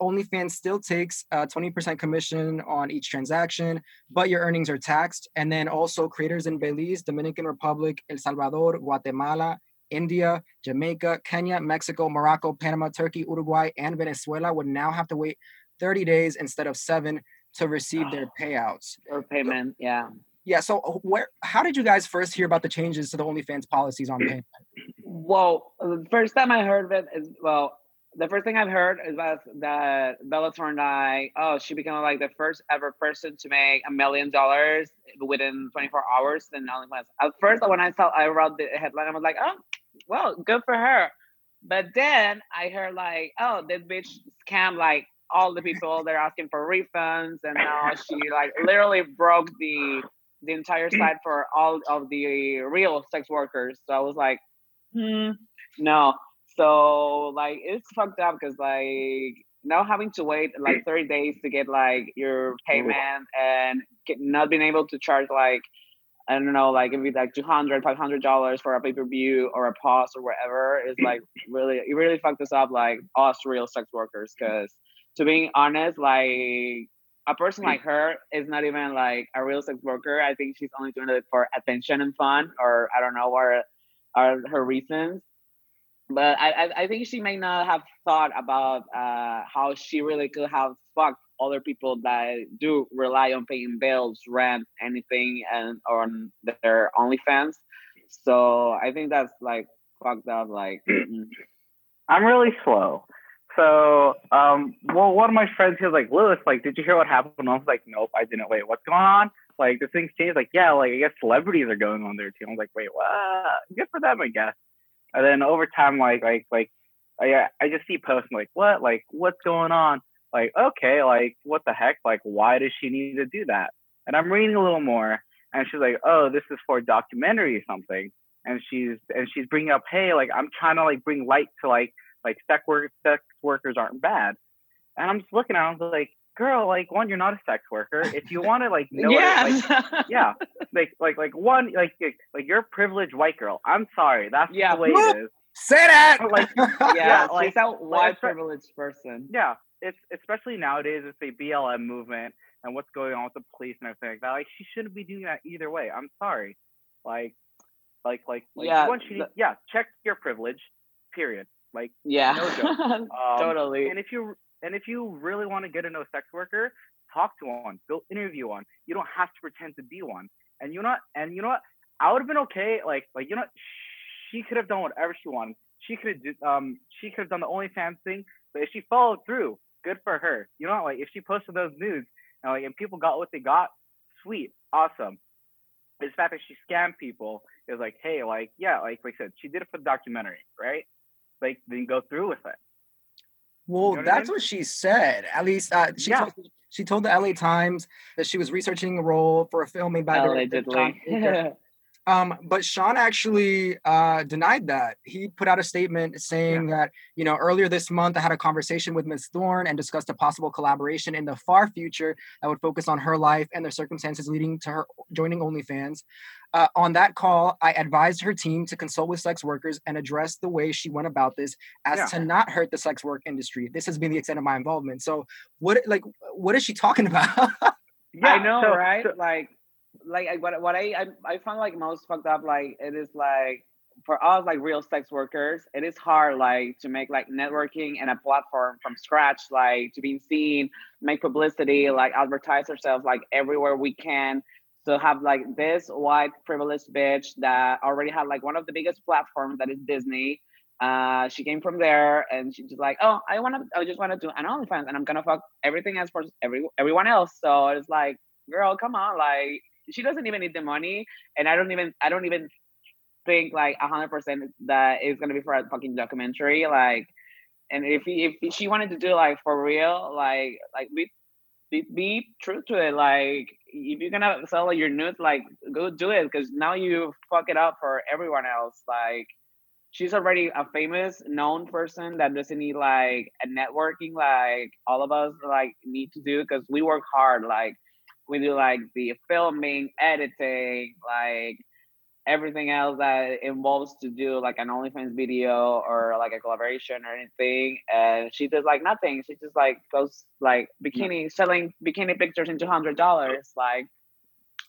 OnlyFans still takes a 20% commission on each transaction, but your earnings are taxed. And then also creators in Belize, Dominican Republic, El Salvador, Guatemala, India, Jamaica, Kenya, Mexico, Morocco, Panama, Turkey, Uruguay, and Venezuela would now have to wait 30 days instead of seven to receive their payouts. Or payment, yeah. Yeah. So uh, where how did you guys first hear about the changes to the OnlyFans policies on payment? Well, the first time I heard of it is well, the first thing I've heard is that that Bella Thorne and I, oh, she became like the first ever person to make a million dollars within 24 hours in OnlyFans. At first, when I saw, I read the headline, I was like, oh, well, good for her. But then I heard like, oh, this bitch scammed like all the people. They're asking for refunds, and now she like literally broke the the entire site for all of the real sex workers. So I was like, hmm, no. So like it's fucked up because like now having to wait like [clears throat] 30 days to get like your payment and get, not being able to charge like I don't know, like it'd be like 200 500 dollars for a pay per view or a pause or whatever is [clears throat] like really it really fucked us up like us real sex workers because to being honest like a person mm. like her is not even like a real sex worker. I think she's only doing it for attention and fun, or I don't know what are her reasons. But I, I, think she may not have thought about uh, how she really could have fucked other people that do rely on paying bills, rent, anything, and on their OnlyFans. So I think that's like fucked up. Like, [clears throat] mm. I'm really slow. So, um, well, one of my friends, he was like, Lewis, like, did you hear what happened? And I was like, nope, I didn't. Wait, what's going on? Like, the things changed. Like, yeah, like, I guess celebrities are going on there too. I was like, wait, what? Good for them, I guess. And then over time, like, like, like, I, uh, I just see posts like, what? Like, what's going on? Like, okay, like, what the heck? Like, why does she need to do that? And I'm reading a little more, and she's like, oh, this is for a documentary or something. And she's and she's bringing up, hey, like, I'm trying to like bring light to like like sex work sex workers aren't bad. And I'm just looking at them like, girl, like one, you're not a sex worker. If you want to like [laughs] know Yeah. it, like, [laughs] yeah. Like like like one, like like, like you're a privileged white girl. I'm sorry. That's Yeah. the way it is. Say that. Like [laughs] yeah, yeah, she's like- a like, white privileged person. yeah, it's especially nowadays with the BLM movement and what's going on with the police and everything like that. Like she shouldn't be doing that either way. I'm sorry. Like like like like Yeah, one she the- yeah, check your privilege, period. Like Yeah, No joke. um, totally. and if you and if you really want to get to know a sex worker, talk to one, go interview one. You don't have to pretend to be one. And you know what? And you know what? I would have been okay. Like like you know, she could have done whatever she wanted. She could have um she could have done the OnlyFans thing. But if she followed through, good for her. You know, like if she posted those nudes and like and people got what they got, sweet, awesome. But the fact that she scammed people is like, hey, like yeah, like like I said, she did it for the documentary, right? Like then go through with it. Well, know what I that's mean? what she said. At least uh, she Yeah. told, she told the LA Times that she was researching a role for a film made by director Sean Allegedly. [laughs] Baker. Um, but Sean actually uh, denied that. He put out a statement saying yeah. that, you know, earlier this month I had a conversation with Ms. Thorne and discussed a possible collaboration in the far future that would focus on her life and the circumstances leading to her joining OnlyFans. Uh, on that call, I advised her team to consult with sex workers and address the way she went about this as yeah. to not hurt the sex work industry. This has been the extent of my involvement. So, what like what is she talking [laughs] about? yeah, I know, so, right? So, like, like what what I, I I found like most fucked up. Like, it is like for us like real sex workers it is hard like to make like networking and a platform from scratch like to be seen make publicity like advertise ourselves like everywhere we can so have like this white privileged bitch that already had like one of the biggest platforms that is Disney. Uh, she came from there and she's just like, oh, I want to, I just want to do an OnlyFans and I'm gonna fuck everything else for every everyone else. So it's like, girl, come on, like she doesn't even need the money, and I don't even, I don't even think like hundred percent that is gonna be for a fucking documentary. Like, and if if she wanted to do like for real, like, like be, be, be true to it, like if you're gonna sell your nudes, like go do it because now you fuck it up for everyone else. Like she's already a famous, known person that doesn't need like a networking like all of us like need to do because we work hard. Like we do like the filming, editing, like everything else that involves to do like an OnlyFans video or like a collaboration or anything. And she does like nothing. She just like goes like bikini selling bikini pictures in two hundred dollars. Like,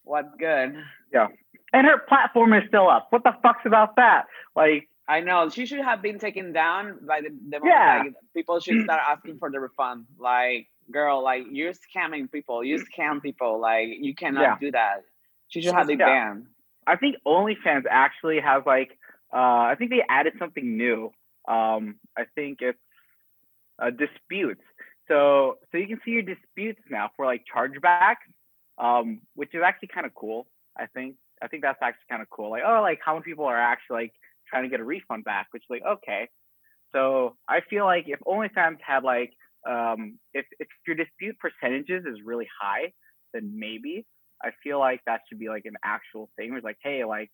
what's good? Yeah. And her platform is still up. What the fuck's about that? Like I know she should have been taken down by the, the yeah. Like, people should start asking for the refund. Like, girl, like you're scamming people. You scam people. Like you cannot yeah. do that. She should have been yeah. banned. I think OnlyFans actually has like uh, I think they added something new. Um, I think it's uh, disputes. So so you can see your disputes now for like chargebacks, um, which is actually kind of cool. I think I think that's actually kind of cool. Like oh like how many people are actually like trying to get a refund back, which like okay. So I feel like if OnlyFans had like um, if if your dispute percentages is really high, then maybe. I feel like that should be like an actual thing. Where it's like, hey, like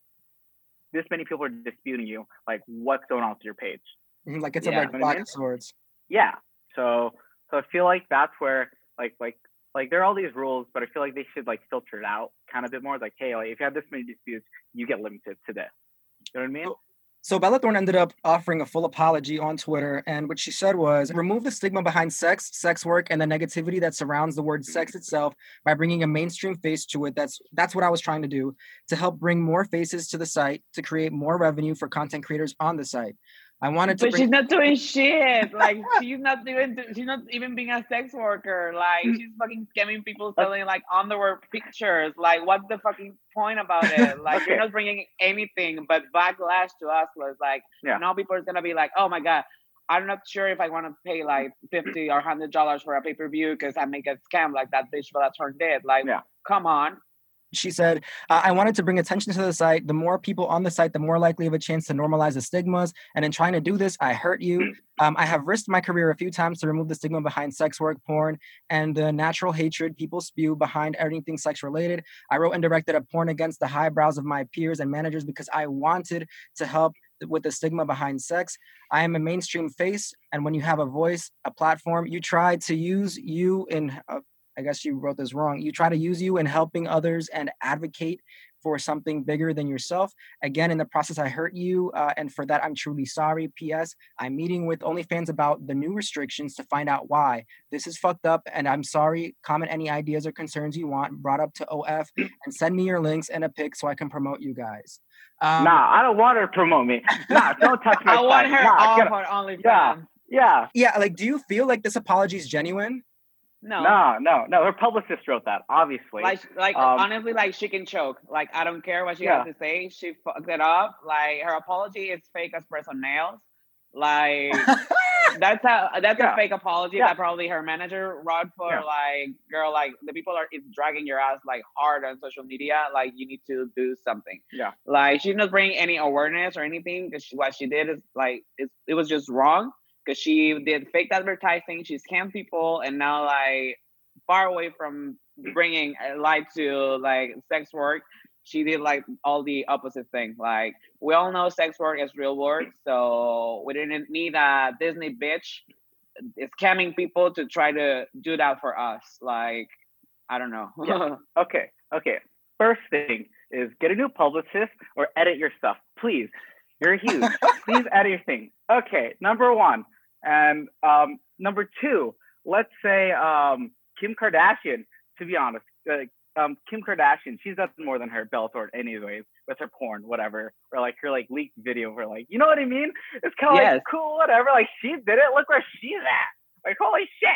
this many people are disputing you. Like, what's going on with your page? Mm-hmm, like it's yeah, a like black I mean? swords. Yeah. So so I feel like that's where like like like there are all these rules, but I feel like they should like filter it out kind of a bit more. Like, hey, like if you have this many disputes, you get limited to this. You know what I mean? So Bella Thorne ended up offering a full apology on Twitter, and what she said was, "Remove the stigma behind sex, sex work, and the negativity that surrounds the word sex itself by bringing a mainstream face to it. That's that's what I was trying to do to help bring more faces to the site to create more revenue for content creators on the site. I wanted to. But bring- she's not doing shit. Like [laughs] she's not doing. She's not even being a sex worker. Like mm. she's fucking scamming people, selling like underwear pictures. Like what's the fucking point about it? [laughs] Like okay. you're not bringing anything but backlash to us. Was Like yeah. now people are gonna be like, oh my god. I'm not sure if I want to pay like fifty or hundred dollars for a pay per view because I make a scam like that bitch Bella Thorne did. Like, yeah. come on she said, I wanted to bring attention to the site. The more people on the site, the more likely of a chance to normalize the stigmas. And in trying to do this, I hurt you. Um, I have risked my career a few times to remove the stigma behind sex work, porn, and the natural hatred people spew behind anything sex related. I wrote and directed a porn against the highbrows of my peers and managers because I wanted to help with the stigma behind sex. I am a mainstream face, and when you have a voice, a platform, you try to use you in uh, I guess you wrote this wrong. You try to use you in helping others and advocate for something bigger than yourself. Again, in the process, I hurt you, uh, and for that, I'm truly sorry. P.S. I'm meeting with OnlyFans about the new restrictions to find out why. This is fucked up, and I'm sorry. Comment any ideas or concerns you want brought up to OF, and send me your links and a pic so I can promote you guys. Um, nah, I don't want her to promote me. Nah, [laughs] don't touch my. I want her nah, off on OnlyFans. Yeah, yeah, yeah. Like, do you feel like this apology is genuine? No. No, no, no. Her publicist wrote that, obviously. Like, like um, honestly, like she can choke. Like, I don't care what she yeah. has to say. She fucked it up. Like, her apology is fake as press on nails. Like, [laughs] that's a that's yeah. a fake apology yeah. that probably her manager wrote for. Like, girl, like the people are it's dragging your ass like hard on social media. Like, you need to do something. Yeah. Like, she's not bringing any awareness or anything because what she did is like it's, it was just wrong because she did fake advertising, she scammed people, and now like far away from bringing light to like sex work, she did like all the opposite thing. Like we all know sex work is real work, so we didn't need a Disney bitch scamming people to try to do that for us. Like I don't know. Yeah. [laughs] Okay. Okay. First thing is get a new publicist or edit your stuff, please. You're huge. [laughs] please edit your thing. Okay. Number one, and um, number two. Let's say um, Kim Kardashian. To be honest, uh, um, Kim Kardashian, she's nothing more than her Bella Thorne anyways, with her porn, whatever, or like her like leaked video her, like, you know what I mean? It's kind of Yes. like cool, whatever. Like she did it. Look where she's at. Like holy shit.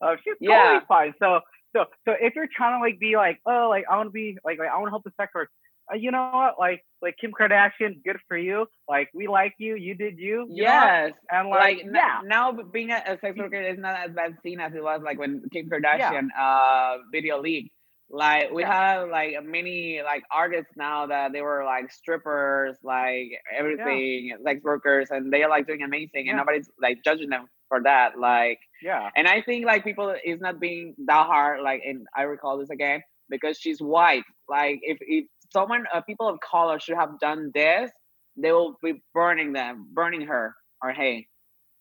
Uh, she's totally Yeah. fine. So so so if you're trying to like be like, oh, like I want to be like like I want to help the sex work. Uh, you know what? Like like Kim Kardashian, good for you. Like we like you. You did you. you yes. And Like, like, yeah. now being a, sex worker is not as bad seen as it was like when Kim Kardashian uh video leaked. Like we Yeah. have like many like artists now that they were like strippers, like everything, sex workers, and they're like doing amazing, Yeah. and nobody's like judging them for that. Like, Yeah. and I think like people is not being that hard. Like, and I recall this again because she's white. Like, if if someone, uh, people of color should have done this, they will be burning them, burning her or hey.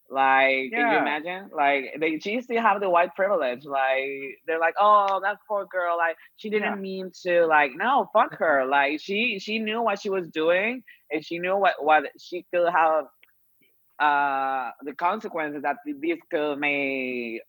Like, can you imagine? Like, they she still have the white privilege. Like, they're like, oh, that poor girl. Like, she didn't Yeah. mean to. Like, no, fuck [laughs] her. Like, she she knew what she was doing, and she knew what what she could have. Uh, the consequences that this could may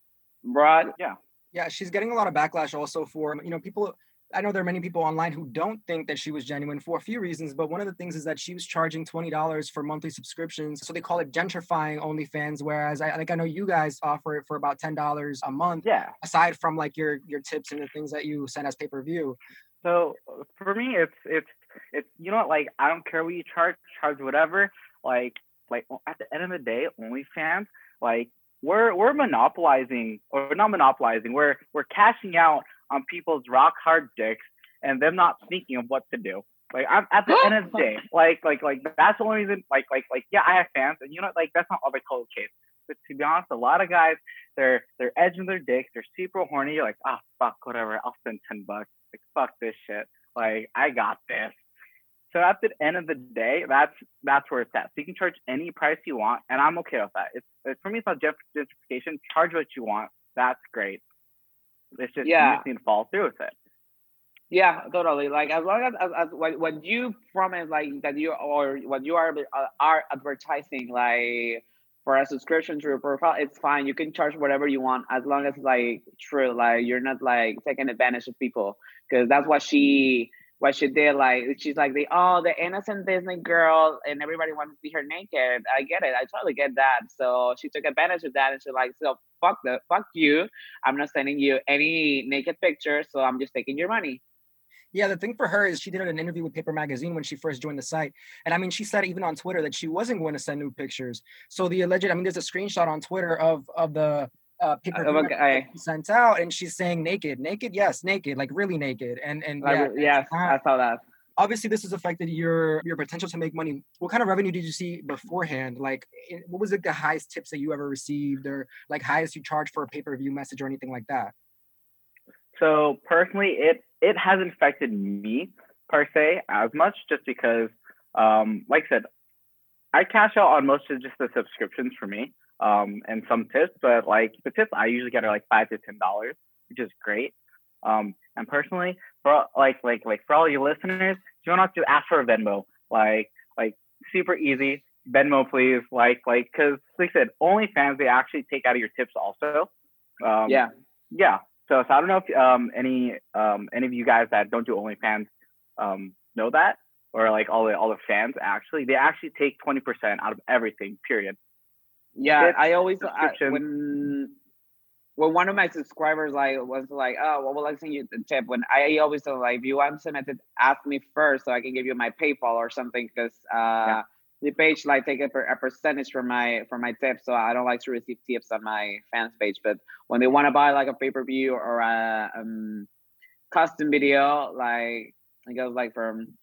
brought. Yeah, yeah, she's getting a lot of backlash also for, you know, people. I know there are many people online who don't think that she was genuine for a few reasons, but one of the things is that she was charging $20 for monthly subscriptions. So they call it gentrifying OnlyFans, whereas I like I know you guys offer it for about $10 a month, Yeah. aside from like your your tips and the things that you send as pay-per-view. So for me, it's it's it's you know what? Like I don't care what you charge, charge whatever. Like like at the end of the day, OnlyFans, like we're we're monopolizing or not monopolizing. We're we're cashing out on people's rock hard dicks and them not thinking of what to do. Like I'm at the end of the [gasps] day, like like like that's the only reason. Like like like yeah, I have fans, and you know like that's not all the cold case. But to be honest, a lot of guys they're they're edging their dicks, they're super horny. You're like, ah, fuck, whatever. I'll spend ten bucks. Like, fuck this shit. Like, I got this. So at the end of the day, that's that's where it's at. So you can charge any price you want, and I'm okay with that. It's, it's for me, it's not gent- gentrification. Charge what you want. That's great. It's just you Yeah. just need to follow through with it. Yeah, totally. Like as long as as, as what, what you promise, like that you or what you are uh, are advertising, like for a subscription to your profile, it's fine. You can charge whatever you want as long as like true. Like you're not like taking advantage of people because that's what she what she did. Like she's like the oh the innocent Disney girl and everybody wants to see her naked. I get it. I totally get that. So she took advantage of that and she's like, so fuck the fuck you. I'm not sending you any naked pictures. So I'm just taking your money. Yeah, the thing for her is she did an interview with Paper Magazine when she first joined the site. And I mean, she said even on Twitter that she wasn't going to send new pictures. So the alleged, I mean, there's a screenshot on Twitter of of the uh, paper Of a guy. sent out, and she's saying naked, naked, yes, naked, like really naked. And and Like, yeah, yes, I saw that. obviously this has affected your your potential to make money. What kind of revenue did you see beforehand? Like, i- what was like the highest tips that you ever received, or like highest you charged for a pay per view message or anything like that? So personally, it it hasn't affected me per se as much, just because, um, like I said, I cash out on most of just the subscriptions for me, um, and some tips. But like the tips, I usually get are like five to ten dollars, which is great. Um, and personally, for like like like for all you listeners, do you want to ask for a Venmo? Like like super easy. Venmo, please. Like like because like I said, OnlyFans they actually take out of your tips also. Um, Yeah. yeah. So, so I don't know if um, any um, any of you guys that don't do OnlyFans um, know that, or like all the all the fans actually they actually take twenty percent out of everything. Period. Yeah, I always I, when when one of my subscribers like was like, oh, well, will I send you the tip? When I always tell like, if you want to send it, ask me first so I can give you my PayPal or something because uh, the page like take a, a percentage from my from my tip, so I don't like to receive tips on my fans page. But when they want to buy like a pay per view or a um, custom video, like it goes like from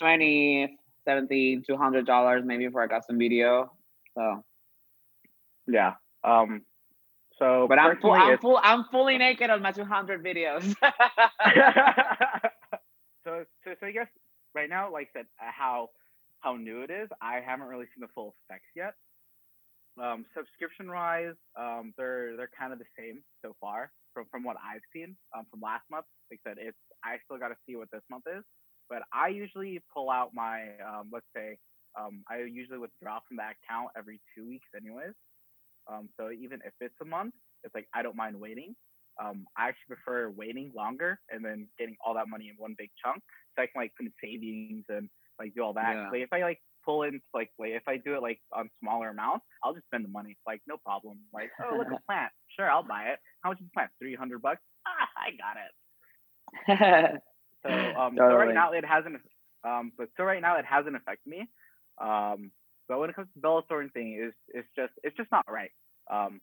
20 70 200 dollars maybe for a custom video. So Yeah. Um. So, But I'm full, I'm full, I'm fully naked on my 200 videos. [laughs] so, so, so I guess right now, like I said, uh, how how new it is, I haven't really seen the full effects yet. Um, subscription wise, um, they're they're kind of the same so far from from what I've seen um, from last month. Like I said, it's I still got to see what this month is, but I usually pull out my um, let's say um, I usually withdraw from that account every two weeks, anyways. Um, so even if it's a month, it's like I don't mind waiting. Um, I actually prefer waiting longer and then getting all that money in one big chunk, so I can like put in savings and like do all that. Yeah. Like if I like pull in like like if I do it like on smaller amounts, I'll just spend the money. Like no problem. Like oh look a [laughs] plant, sure I'll buy it. How much is the plant? Three hundred bucks. Ah, I got it. [laughs] So um, so right now it hasn't um, but so right now it hasn't affected me. Um, but when it comes to Bella Thorne and thing, is it's just it's just not right. Um,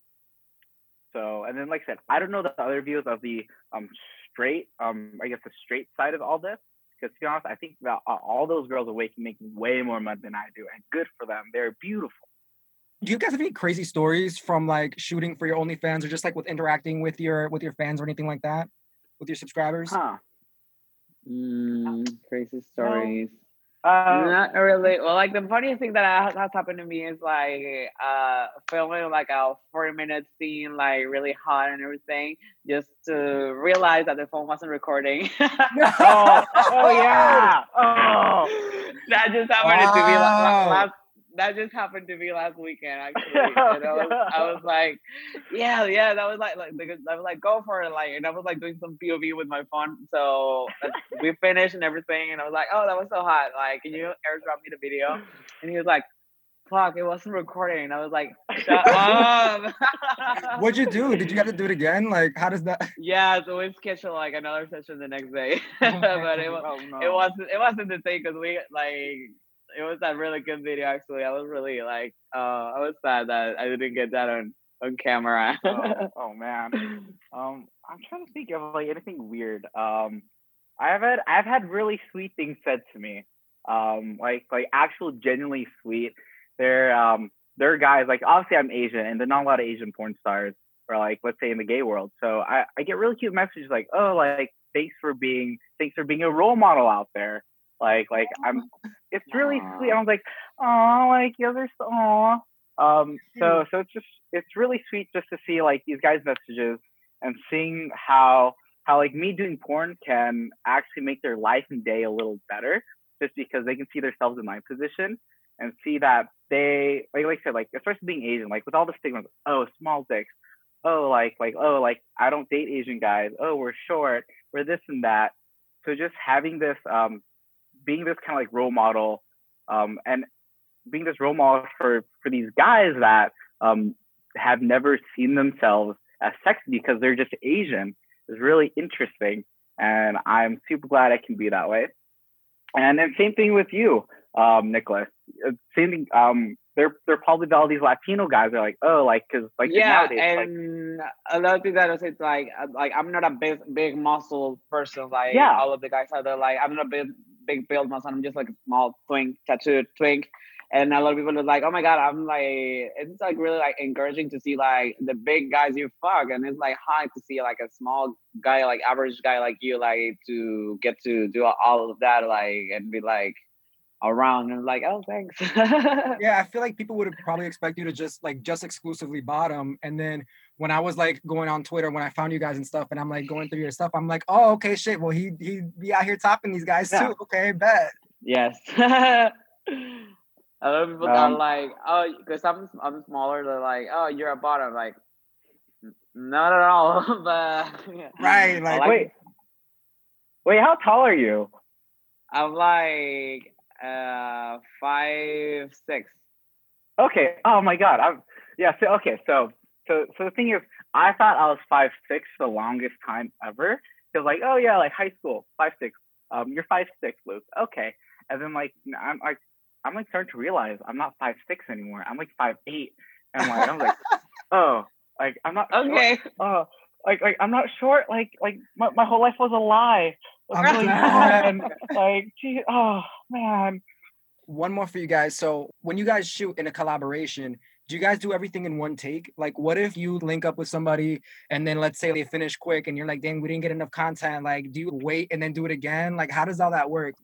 so and then like I said, I don't know the other views of the um straight um I guess the straight side of all this. Because to be honest, I think that uh, all those girls awake make way more money than I do, and good for them. They're beautiful. Do you guys have any crazy stories from like shooting for your OnlyFans or just like with interacting with your with your fans or anything like that with your subscribers? Huh? Mm, crazy stories. Uh, Not really. Well, like the funniest thing that ha- has happened to me is like uh filming like a 40 minute scene, like really hot and everything, just to realize that the phone wasn't recording. [laughs] oh, oh yeah. [laughs] Oh. that just happened to me la- la- last. That just happened to me last weekend, actually. [laughs] Oh, and I was, I was like, yeah, yeah, that was like, like, I was like, go for it, like, and I was like doing some POV with my phone. So we [laughs] finished and everything, and I was like, oh, that was so hot. Like, can you airdrop me the video? And he was like, fuck, it wasn't recording. And I was like, shut [laughs] up. What'd you do? Did you have to do it again? Like, how does that? Yeah, so we scheduled like another session the next day, Oh, but it was Oh, no. it wasn't it wasn't the same because we like it was a really good video actually. I was really like uh I was sad that I didn't get that on on camera. oh, [laughs] oh man. Um, I'm trying to think of like anything weird. Um, I've had I've had really sweet things said to me. Um, like like actual genuinely sweet. They're um they're guys like obviously I'm Asian and there're not a lot of Asian porn stars or like let's say in the gay world. So I I get really cute messages like oh like thanks for being thanks for being a role model out there. Like like I'm [laughs] it's really sweet. I was like oh like are so aw. Um, so so it's just it's really sweet just to see like these guys' messages and seeing how how like me doing porn can actually make their life and day a little better just because they can see themselves in my position and see that they like like I said like especially being Asian like with all the stigma oh small dicks oh like like oh like I don't date Asian guys oh we're short we're this and that so just having this um being this kind of like role model um and being this role model for for these guys that um have never seen themselves as sexy because they're just Asian is really interesting and I'm super glad I can be that way and then same thing with you um Nicholas Uh, same thing um they're they're probably all these Latino guys are like oh like because like yeah, nowadays like and another thing that I say, it's like uh, like I'm not a big big muscle person like Yeah. all of the guys out there. Like I'm not a big big build muscle. I'm just like a small twink, tattooed twink. And a lot of people are like, oh my god, I'm like, it's like really like encouraging to see like the big guys you fuck, and it's like hard to see like a small guy, like average guy like you, like to get to do all of that, like and be like around and like, oh thanks. [laughs] Yeah, I feel like people would have probably expect you to just like just exclusively bottom. And then when I was like going on Twitter, when I found you guys and stuff, and I'm like going through your stuff, I'm like, oh, okay, shit. Well, he he be out here topping these guys Yeah. too. Okay, bet. Yes. [laughs] a lot of people are Um, like, oh, because I'm I'm smaller. They're like, oh, you're a bottom. Like, not at all. [laughs] but yeah. Right, I like- wait wait how tall are you I'm like uh five six. Okay. Oh my God. I'm yeah. So okay. So so so the thing is, I thought I was five six the longest time ever. Because like, oh yeah, like high school, five six. Um, you're five six, Luke. Okay. And then like I'm like I'm like starting to realize I'm not five six anymore. I'm like five eight. And like I'm like, [laughs] oh, like I'm not short. Okay. Oh, like like I'm not short. Like like my, my whole life was a lie. I'm Like, really glad. like gee, oh man. One more for you guys. So when you guys shoot in a collaboration, do you guys do everything in one take? Like, what if you link up with somebody and then let's say they finish quick and you're like, dang, we didn't get enough content. Like, do you wait and then do it again? Like, how does all that work?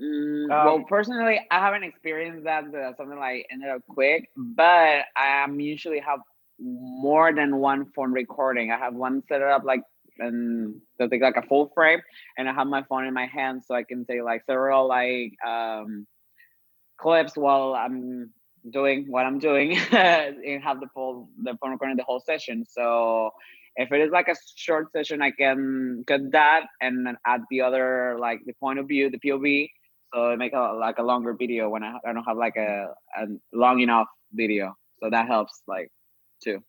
Mm, Um, well, personally, I haven't experienced that uh, something like ended up quick, but I am usually have more than one phone recording. I have one set up like and to take like a full frame, and I have my phone in my hand so I can take like several like um clips while I'm doing what I'm doing [laughs] and have the full the phone recording the whole session. So if it is like a short session, I can cut that and then add the other like the point of view, the POV. So make a like a longer video when I, I don't have like a, a long enough video. So that helps like too.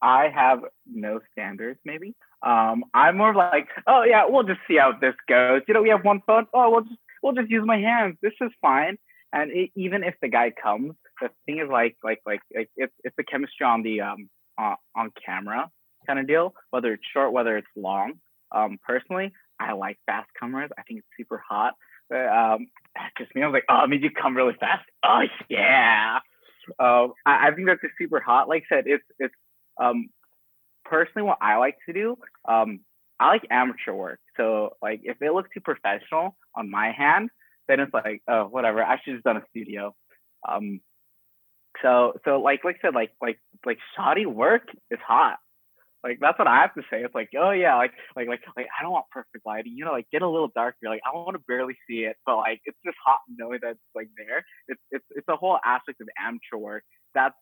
I have no standards, maybe. Um, I'm more like, oh yeah, we'll just see how this goes. You know, we have one phone. Oh, we'll just we'll just use my hands. This is fine. And it, even if the guy comes, the thing is like like like like it's it's the chemistry on the um on, on camera kind of deal. Whether it's short, whether it's long. Um, personally, I like fast cameras. I think it's super hot. But um, just me, I was like, oh, it you come really fast. Oh yeah. Uh, I, I think that's just super hot. Like I said, it's it's um personally what I like to do. Um, I like amateur work. So like if they look too professional on my hand, then it's like, oh, whatever. I should have done a studio. Um, so so like like I said, like like like shoddy work is hot. Like that's what I have to say. It's like, oh yeah, like like like like I don't want perfect lighting. You know, like get a little darker. Like I want to barely see it, but like it's just hot knowing that it's like there. It's it's it's a whole aspect of amateur work. That's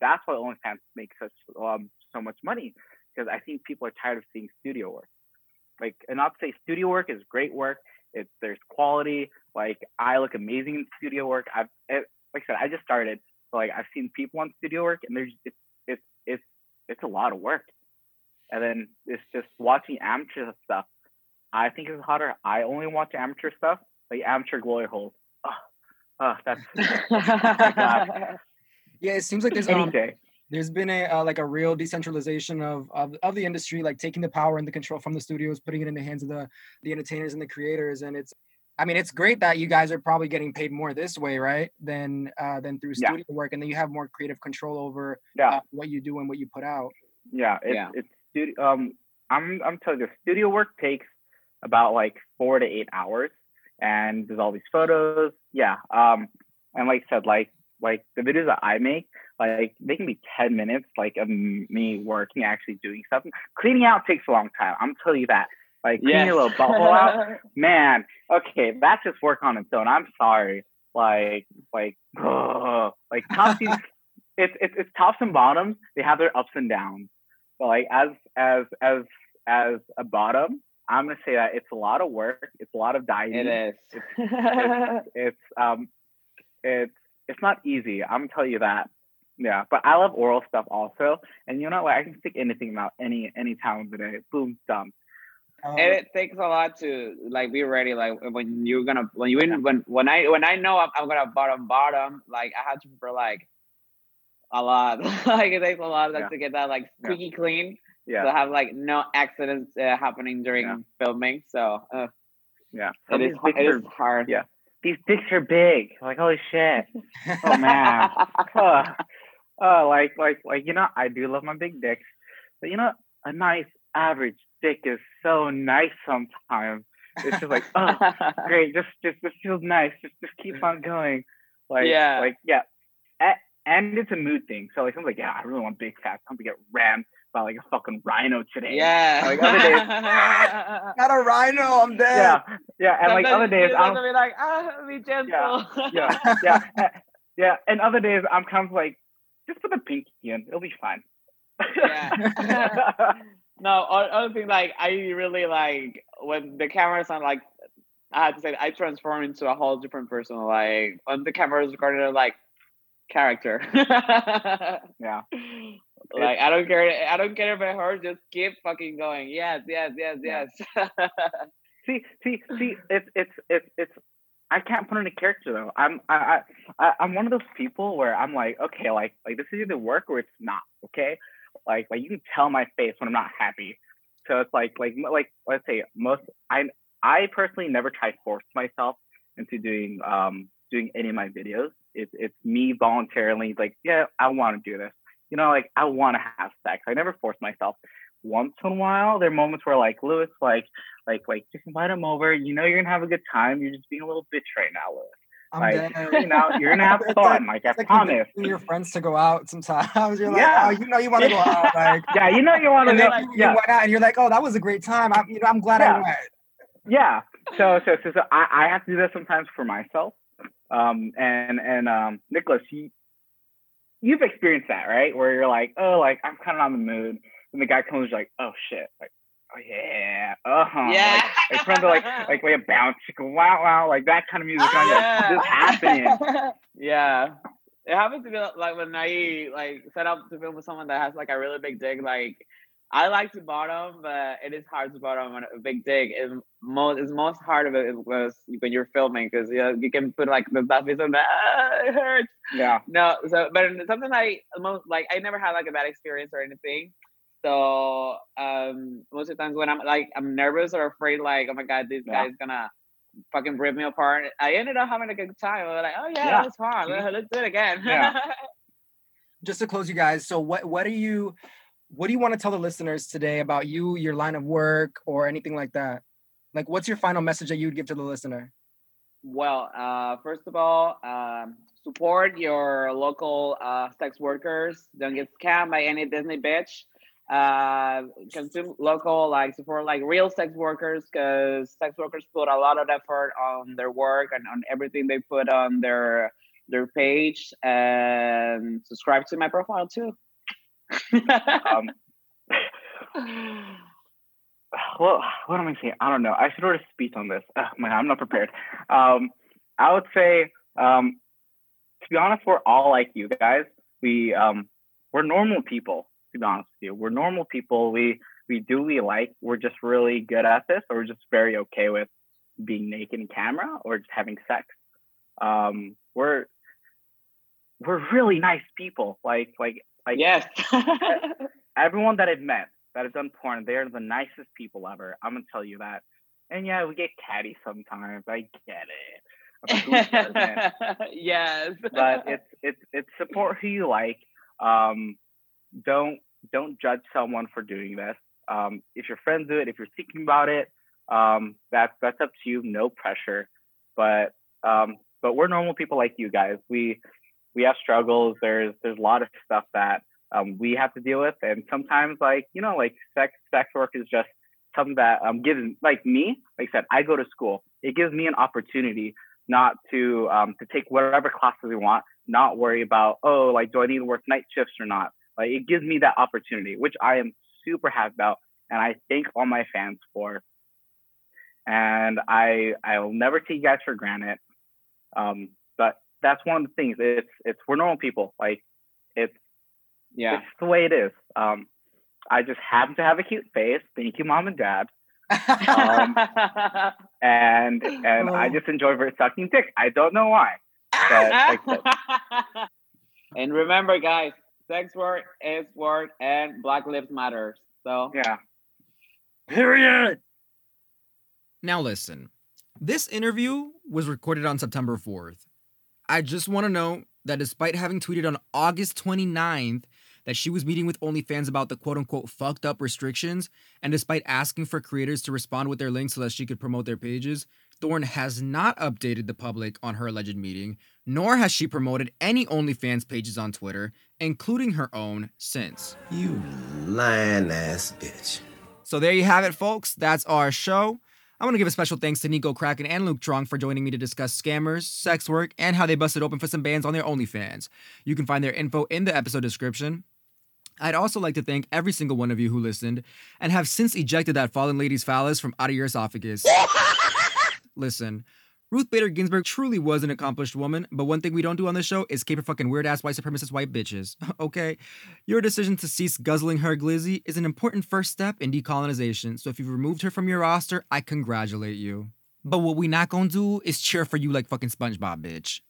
that's why OnlyFans makes such um so much money because I think people are tired of seeing studio work. Like, and not to say studio work is great work. It's there's quality. Like I look amazing in studio work. I've it, like I said, I just started. So like I've seen people on studio work, and there's it's it's it's it's a lot of work. And then it's just watching amateur stuff. I think it's hotter. I only watch amateur stuff, like amateur glory holes. Oh, oh that's [laughs] [laughs] Yeah, it seems like there's any um, day. There's been a uh, like a real decentralization of, of of the industry, like taking the power and the control from the studios, putting it in the hands of the the entertainers and the creators. And it's, I mean, it's great that you guys are probably getting paid more this way, right? Than uh, than through Yeah. studio work, and then you have more creative control over Yeah. uh, what you do and what you put out. Yeah, it's Yeah. it's studio. Um, I'm I'm telling you, studio work takes about like four to eight hours, and there's all these photos. Yeah. Um, and like I said, like like the videos that I make, like they can be ten minutes, like of me working, actually doing something. Cleaning out takes a long time. I'm telling you that. Like cleaning a little bubble out, [laughs] man. Okay, that's just work on its own. I'm sorry. Like like ugh, [sighs] like top these [laughs] it's, it's it's tops and bottoms. They have their ups and downs. But like as as as as a bottom, I'm gonna say that it's a lot of work. It's a lot of diving. It is. It's, [laughs] it's um it's it's not easy. I'm gonna tell you that. Yeah, but I love oral stuff also. And you know what? I can stick anything out any any time of the day. Boom, done. Um, and it takes a lot to like be ready. Like when you're gonna when you in when when I when I know I'm, I'm gonna bottom bottom, like I have to prepare like a lot. [laughs] like it takes a lot like Yeah. to get that like Yeah. squeaky clean. Yeah, To have like no accidents uh, happening during Yeah. filming. So uh, yeah. it Some is these it is dicks are- hard. yeah. These dicks are big. Like holy shit. [laughs] Oh man. oh, oh, like like like you know, I do love my big dicks, but you know, a nice average dick is so nice sometimes. It's just like, oh, [laughs] great, just just just feels nice. Just just keep on going. Like Yeah. like yeah, A- and it's a mood thing. So like I'm like, yeah, I really want big fat. I'm gonna get rammed by like a fucking rhino today. yeah. Like other days, [laughs] Not a rhino, I'm dead. yeah, yeah, and like other days, I'm have to be like, ah, be gentle. yeah, yeah, [laughs] uh, yeah. And other days, I'm kind of like, just put the pinky in. It'll be fine. Yeah. [laughs] no, other thing like I really like when the cameras on like I have to say I transform into a whole different person. Like when the camera is recorded like character. [laughs] yeah. like I don't care I don't care if it hurts, just keep fucking going. Yes, yes, yes, yes. [laughs] See, see, see. It's it's it's it's. I can't put in a character though. I'm I, I I'm one of those people where I'm like, okay, like like this is either work or it's not. Okay, like like you can tell my face when I'm not happy. So it's like like like let's say most I I personally never try to force myself into doing um doing any of my videos. It's it's me voluntarily like yeah I want to do this. You know like I want to have sex. I never force myself. Once in a while. There are moments where like Lewis, like like like just invite him over. You know you're gonna have a good time. You're just being a little bitch right now, Lewis. I'm like dead. you know you're gonna have [laughs] fun. Like, I it's promise. your friends to go out sometimes. [laughs] You're like, Yeah. oh, you know you want to go out. [laughs] Like, Yeah, you know you want to go. then you, you yeah. went out and you're like, oh, that was a great time. I'm, you know, I'm glad I Yeah. went. yeah so so so, so I, I have to do that sometimes for myself um and and um nicholas you you've experienced that right where you're like oh like i'm kind of on the mood and the guy comes like oh shit like oh yeah uh-huh Yeah. like, like from the like like like a bounce like, wow wow like that kind of music I'm like, this happening [laughs] yeah. It happens to be like when I like set up to film with someone that has like a really big dick. Like I like to bottom, but it is hard to bottom on a big dick. It most it's most hard of it was when you're filming because you know, you can put like the stuff is and ah, it hurts. yeah No, so but something I most like I never had like a bad experience or anything. So um most of the times when I'm like I'm nervous or afraid like oh my god this Yeah. guy's gonna fucking rip me apart. I ended up having a good time. I was like oh yeah, Yeah. that was fun. Mhm. Let's do it again. Yeah. [laughs] Just to close, you guys. So, what what do you what do you want to tell the listeners today about you, your line of work, or anything like that? Like, what's your final message that you would give to the listener? Well, uh, first of all, um, support your local uh, sex workers. Don't get scammed by any Disney bitch. Uh, consume local, like support like real sex workers, because sex workers put a lot of effort on their work and on everything they put on their their page. And subscribe to my profile too. um [laughs] well, what am I saying? I don't know. I should order a speech on this. Oh, man, I'm not prepared. Um, I would say, um, to be honest, we're all like you guys. We um, we're normal people. To be honest with you, we're normal people. We we do we like. We're just really good at this, or we're just very okay with being naked in camera or just having sex. Um, we're we're really nice people. Like like like yes. [laughs] everyone that I've met that have done porn, they're the nicest people ever. I'm gonna tell you that. And yeah, we get catty sometimes. I get it. [laughs] Yes. but it's it's it's support who you like. Um, don't don't judge someone for doing this. Um, if your friends do it, if you're thinking about it, um, that's that's up to you. No pressure. But um, but we're normal people like you guys. We we have struggles. There's there's a lot of stuff that um, we have to deal with, and sometimes like you know like sex sex work is just something that um gives like me like I said I go to school. It gives me an opportunity not to um to take whatever classes we want, not worry about oh like do I need to work night shifts or not. Like it gives me that opportunity, which I am super happy about, and I thank all my fans for. And I I will never take you guys for granted. Um, but that's one of the things. It's it's we're normal people. Like it's yeah. it's the way it is. Um, I just happen to have a cute face. Thank you, mom and dad. Um, [laughs] and and I just enjoy very sucking dick. I don't know why. But like, [laughs] and remember, guys, sex work is work, and Black Lives Matter. So yeah. Period. Now listen, this interview was recorded on September 4th. I just want to note that despite having tweeted on August 29th that she was meeting with OnlyFans about the quote unquote fucked up restrictions, and despite asking for creators to respond with their links so that she could promote their pages, Thorne has not updated the public on her alleged meeting, nor has she promoted any OnlyFans pages on Twitter, including her own, since. You lying ass bitch. So there you have it, folks. That's our show. I want to give a special thanks to Nico Kraken and Luke Trong for joining me to discuss scammers, sex work, and how they busted open for some bands on their OnlyFans. You can find their info in the episode description. I'd also like to thank every single one of you who listened and have since ejected that fallen lady's phallus from out of your esophagus. [laughs] Listen, Ruth Bader Ginsburg truly was an accomplished woman, but one thing we don't do on this show is caper fucking weird ass white supremacist white bitches. [laughs] okay? Your decision to cease guzzling her glizzy is an important first step in decolonization, so if you've removed her from your roster, I congratulate you. But what we not gonna do is cheer for you like fucking SpongeBob, bitch.